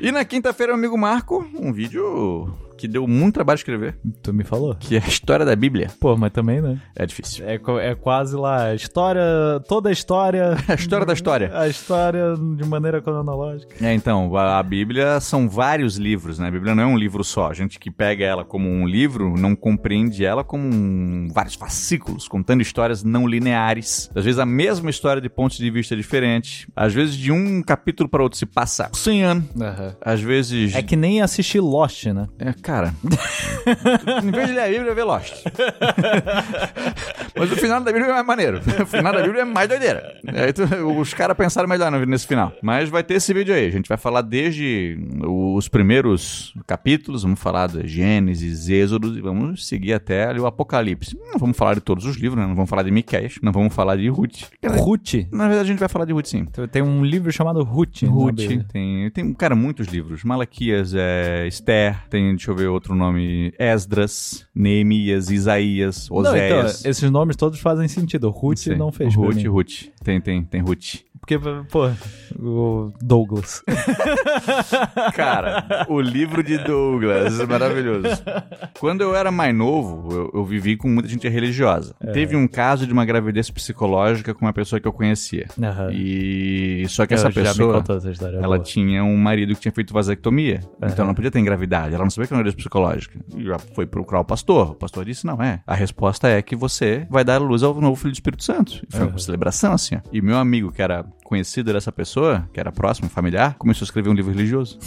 e na quinta-feira, o amigo Marco, um vídeo que deu muito trabalho escrever, Tu me falou? que é a história da Bíblia. Pô, mas também, né? É difícil. É, é quase lá, história, toda a história. A história da história. A história de maneira cronológica. É, então, a, a Bíblia são vários livros, né? A Bíblia não é um livro só. A gente que pega ela como um livro não compreende ela como um- vários fascículos, contando histórias não lineares. Às vezes a mesma história de pontos de vista diferentes. Às vezes de um capítulo para outro se passa 100 anos. Às vezes... É que nem assistir Lost, né? É, cara. em vez de ler a Bíblia, vê Lost. Mas o final da Bíblia é mais maneiro. O final da Bíblia é mais doideira. Aí tu- os caras pensaram melhor nesse final. Mas vai ter esse vídeo aí. A gente vai falar desde os primeiros capítulos, vamos falar de Gênesis, Êxodo, e vamos seguir até ali o Apocalipse. Não vamos falar de todos os livros, né? Não vamos falar de Miqueias, não vamos falar de Ruth. Ruth. Na verdade, a gente vai falar de Ruth sim. Tem um livro chamado Ruth. Ruth, tem, tem, cara, muitos livros. Malaquias, é, Esther, tem, deixa eu ver outro nome, Esdras, Neemias, Isaías, Não, então, Oséias. esses nomes todos fazem sentido. Ruth Sim. não fez Ruth. Ruth. Tem, tem, tem Ruth. Porque, pô, o Douglas. Cara, o livro de Douglas, maravilhoso. Quando eu era mais novo, eu, eu vivi com muita gente religiosa. É. Teve um caso de uma gravidez psicológica com uma pessoa que eu conhecia. Aham. E só que Eu essa pessoa, essa história. ela boa. tinha um marido que tinha feito vasectomia. Então Aham. ela não podia ter engravidado. Ela não sabia que era uma gravidez psicológica. E já foi procurar o pastor. O pastor disse: não, é. A resposta é que você vai dar luz ao novo filho do Espírito Santo. E foi uma celebração assim. ó. E meu amigo, que era conhecido dessa pessoa, que era próximo, familiar, começou a escrever um livro religioso.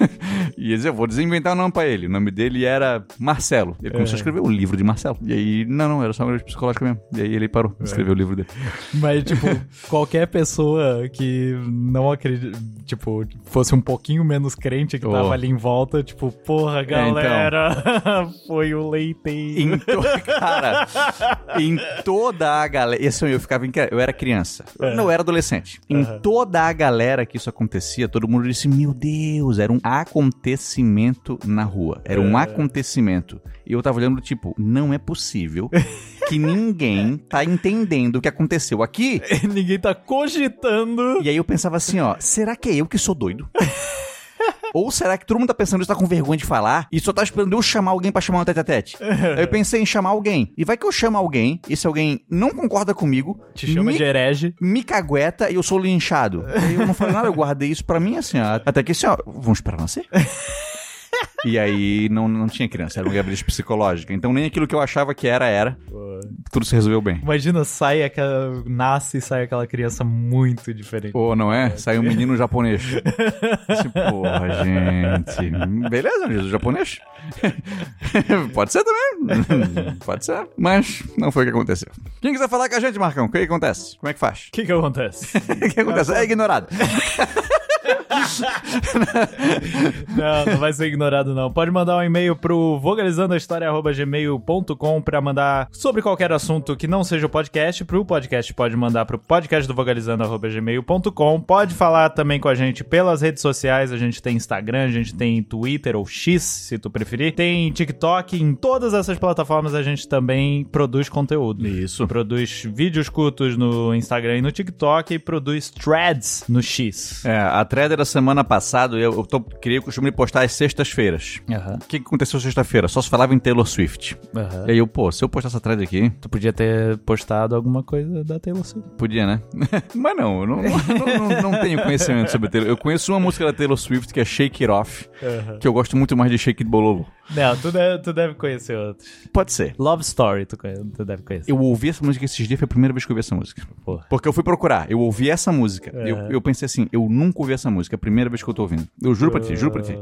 e ele dizia: eu vou desinventar o nome pra ele. O nome dele era Marcelo. Ele começou a escrever o livro de Marcelo. E aí, não, não, era só uma gravidez psicológica mesmo. E aí ele parou de escrever o livro dele. Mas, tipo, qualquer pessoa que não acredita, tipo, fosse um pouquinho menos crente que Oh. tava ali em volta, tipo, porra, galera, foi o leite. Em to... Cara, em toda a galera. Esse eu ficava em... Eu era criança. Eu não era adolescente. Em toda a galera que isso acontecia, todo mundo disse: Meu Deus, era um acontecimento na rua. Era um acontecimento. E eu tava olhando, tipo, não é possível que ninguém tá entendendo o que aconteceu aqui. Ninguém tá cogitando. E aí eu pensava assim, ó, será que é eu que sou doido? Ou será que todo mundo tá pensando isso, tá com vergonha de falar e só tá esperando eu chamar alguém pra chamar um tete a tete? Eu pensei em chamar alguém. E vai que eu chamo alguém, esse alguém não concorda comigo, Te chama me, de herege. me cagueta e eu sou linchado. Aí eu não falei nada, eu guardei isso pra mim assim, ó. Até que assim, ó, vamos esperar nascer? E aí não, não tinha criança, era uma gravidez psicológica. Então nem aquilo que eu achava que era, era. Tudo se resolveu bem. Imagina, sai aquela. Nasce e sai aquela criança muito diferente. Pô, não é? Saiu um menino japonês. Assim, porra, gente. Beleza, Jesus japonês? Pode ser também. Pode ser. Mas não foi o que aconteceu. Quem quiser falar com a gente, Marcão, o que, que acontece? Como é que faz? O que que acontece? O que acontece? É ignorado. Não, não vai ser ignorado, não. Pode mandar um e-mail pro vogalizandoahistoria.gmail.com pra mandar sobre qualquer assunto que não seja o podcast. Pro podcast, pode mandar pro podcast do vogalizando.gmail.com. Pode falar também com a gente pelas redes sociais. A gente tem Instagram, a gente tem Twitter ou X, se tu preferir. Tem TikTok. Em todas essas plataformas a gente também produz conteúdo. Isso. Produz vídeos curtos no Instagram e no TikTok e produz threads no X. É, a thread da semana passada, eu, eu tô, criei o costume de postar às sextas-feiras. Aham, O que, que aconteceu sexta-feira? Só se falava em Taylor Swift. aham. E aí eu, pô, se eu postar essa thread aqui, Tu podia ter postado alguma coisa da Taylor Swift. Podia, né? Mas não, eu não, não, não- não tenho conhecimento sobre Taylor. Eu conheço uma música da Taylor Swift que é Shake It Off, que eu gosto muito mais de Shake It Bololo. Não, tu deve, tu deve conhecer outros. Pode ser. Love Story, tu, conhe- tu deve conhecer. Eu ouvi essa música esses dias, foi a primeira vez que eu ouvi essa música. Porra. Porque eu fui procurar, eu ouvi essa música. É. Eu, eu pensei assim, eu nunca ouvi essa música, é a primeira vez que eu tô ouvindo. Eu juro pra ti, juro pra ti.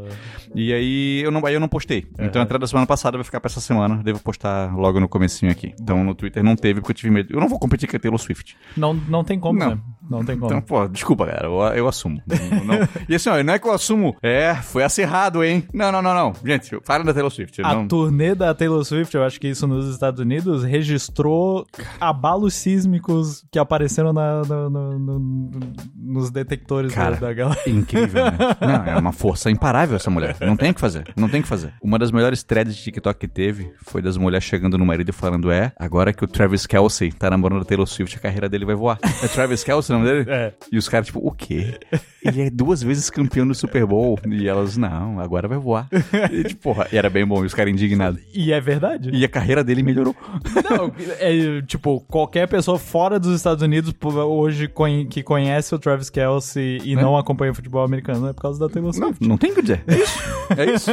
E aí eu não, aí eu não postei. Então a entrada da semana passada vai ficar pra essa semana. Devo postar logo no comecinho aqui. Então no Twitter não teve, porque eu tive medo. Eu não vou competir com a Taylor Swift. Não, não tem como, Não. né? Não tem como. Então, pô, desculpa, galera, eu, eu assumo. Não- não- E assim, ó, não é que eu assumo, é, foi acirrado, hein? Não, não, não, não. Gente, fala da Taylor Swift. A não... turnê da Taylor Swift, eu acho que isso nos Estados Unidos, registrou abalos sísmicos que apareceram na- no- no- no- nos detectores Cara, da, galera. Incrível, né? Não, é uma força imparável essa mulher. Não tem o que fazer. Não tem o que fazer. Uma das melhores threads de TikTok que teve foi das mulheres chegando no marido e falando: É, agora que o Travis Kelsey tá namorando a Taylor Swift, a carreira dele vai voar. É Travis Kelsey o nome dele? É. E os caras, tipo, o quê? Ele é duas vezes campeão do Super Bowl. E elas, não, agora vai voar. E, tipo, porra, e era bem bom, e os caras indignados. E é verdade. E a carreira dele melhorou. Não, é tipo, qualquer pessoa fora dos Estados Unidos hoje que conhece o Travis Kelsey e não acompanha o futebol americano é por causa da Taylor Não, Swift. não tem o que dizer. É isso. É isso.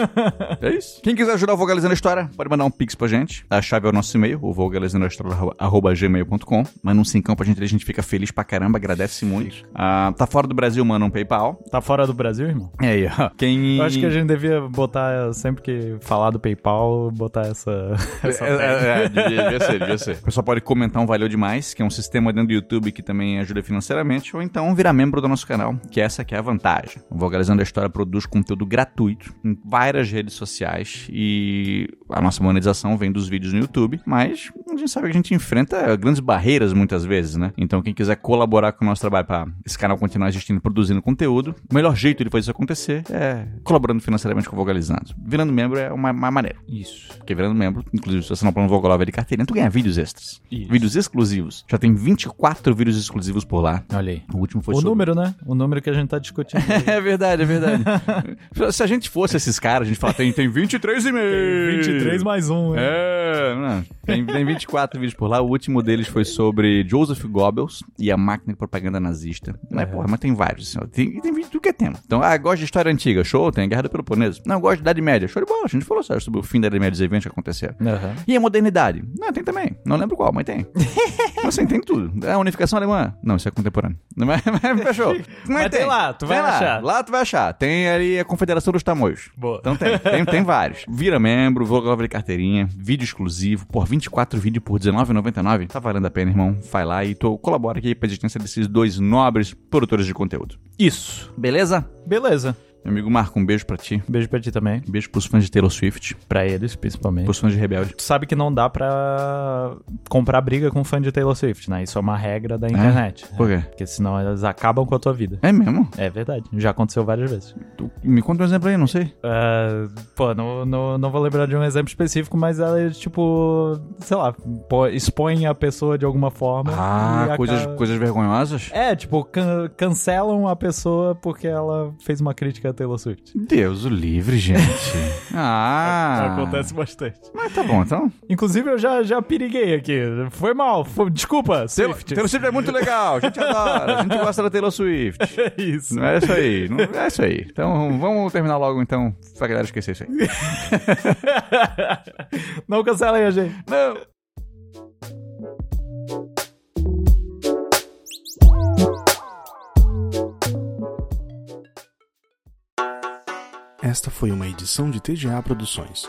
É isso. Quem quiser ajudar o Vogalizando a História, pode mandar um pix pra gente. A chave é o nosso e-mail, o vogalizandoahistoria.gmail.com. Manda um cincão pra gente, a gente fica feliz pra caramba, agradece muito. Ah, tá fora do Brasil, manda um PayPal. Tá fora do Brasil, irmão? É aí, ó. Quem... Eu acho que a gente devia botar, sempre que falar do PayPal, botar essa. essa É, é, é, devia, devia ser, devia ser. O pessoal pode comentar um Valeu Demais, que é um sistema dentro do YouTube que também ajuda financeiramente, ou então virar membro do nosso canal, que essa que é a vantagem. O Vogalizando a História produz conteúdo gratuito em várias redes sociais e a nossa monetização vem dos vídeos no YouTube, mas a gente sabe que a gente enfrenta grandes barreiras muitas vezes, né? Então quem quiser colaborar com o nosso trabalho para esse canal continuar existindo produzindo conteúdo, o melhor jeito de fazer isso acontecer é colaborando financeiramente com o Vogalizando. Virando membro é uma, uma maneira. Isso. Porque virando membro, inclusive se você não plano Vogolava de carteirinha, tu ganha vídeos extras. Isso. Vídeos exclusivos. Já tem 24 vídeos exclusivos por lá. Olha aí. O último foi O sobre- número, né? O número que a gente tá discutindo. É verdade, é verdade. se a gente fosse esses caras, a gente fala, tem, tem 23 e meio. 23 mais um, hein? É, não, tem, tem 24 vídeos por lá. O último deles foi sobre Joseph Goebbels e a máquina de propaganda nazista. Não é, porra, mas tem vários. Assim, ó. tem, tem vídeo do que é tema. Então, ah, gosto de história antiga, show, tem a Guerra do Peloponeso. Não, gosto de Idade Média, show de bola. A gente falou sério sobre o fim da Idade Média, os eventos que aconteceram. Aham. E a modernidade? Não, tem também. Não lembro qual, mas tem. Assim, tem tudo. A unificação alemã? Não, isso é contemporâneo. Mas, mas fechou. Mas, Mas tem lá, tu vai lá. achar. Lá tu vai achar. Tem ali a Confederação dos Tamoios. Boa. Então tem, tem, tem vários. Vira membro, vou de carteirinha, vídeo exclusivo, por 24 vídeos por R$19,99. Tá valendo a pena, irmão. Vai lá e tu colabora aqui pra existência desses dois nobres produtores de conteúdo. Isso. Beleza? Beleza. Meu amigo Marco, um beijo pra ti. Beijo pra ti também. Beijo pros fãs de Taylor Swift, Pra eles, principalmente. pros fãs de Rebelde. Tu sabe que não dá pra comprar briga com fã de Taylor Swift, né? Isso é uma regra da internet. Por quê? Porque senão elas acabam com a tua vida. É mesmo? É verdade. Já aconteceu várias vezes. Tu- me conta um exemplo aí, não sei. Ah, pô, não, não, não vou lembrar de um exemplo específico, mas ela, tipo, sei lá, expõe a pessoa de alguma forma. Ah, coisas, acaba- coisas vergonhosas? É, tipo, can- cancelam a pessoa porque ela fez uma crítica Taylor Swift. Deus o livre, gente. ah. Acontece bastante. Mas tá bom, então. Inclusive, eu já, já piriguei aqui. Foi mal. Foi- desculpa, Taylor, Swift. Taylor Swift é muito legal, a gente adora, a gente gosta da Taylor Swift. É isso. Não é isso aí, não é isso aí. Então vamos terminar logo então, pra galera esquecer isso aí. Não cancelem a gente. Não. Esta foi uma edição de TGA Produções.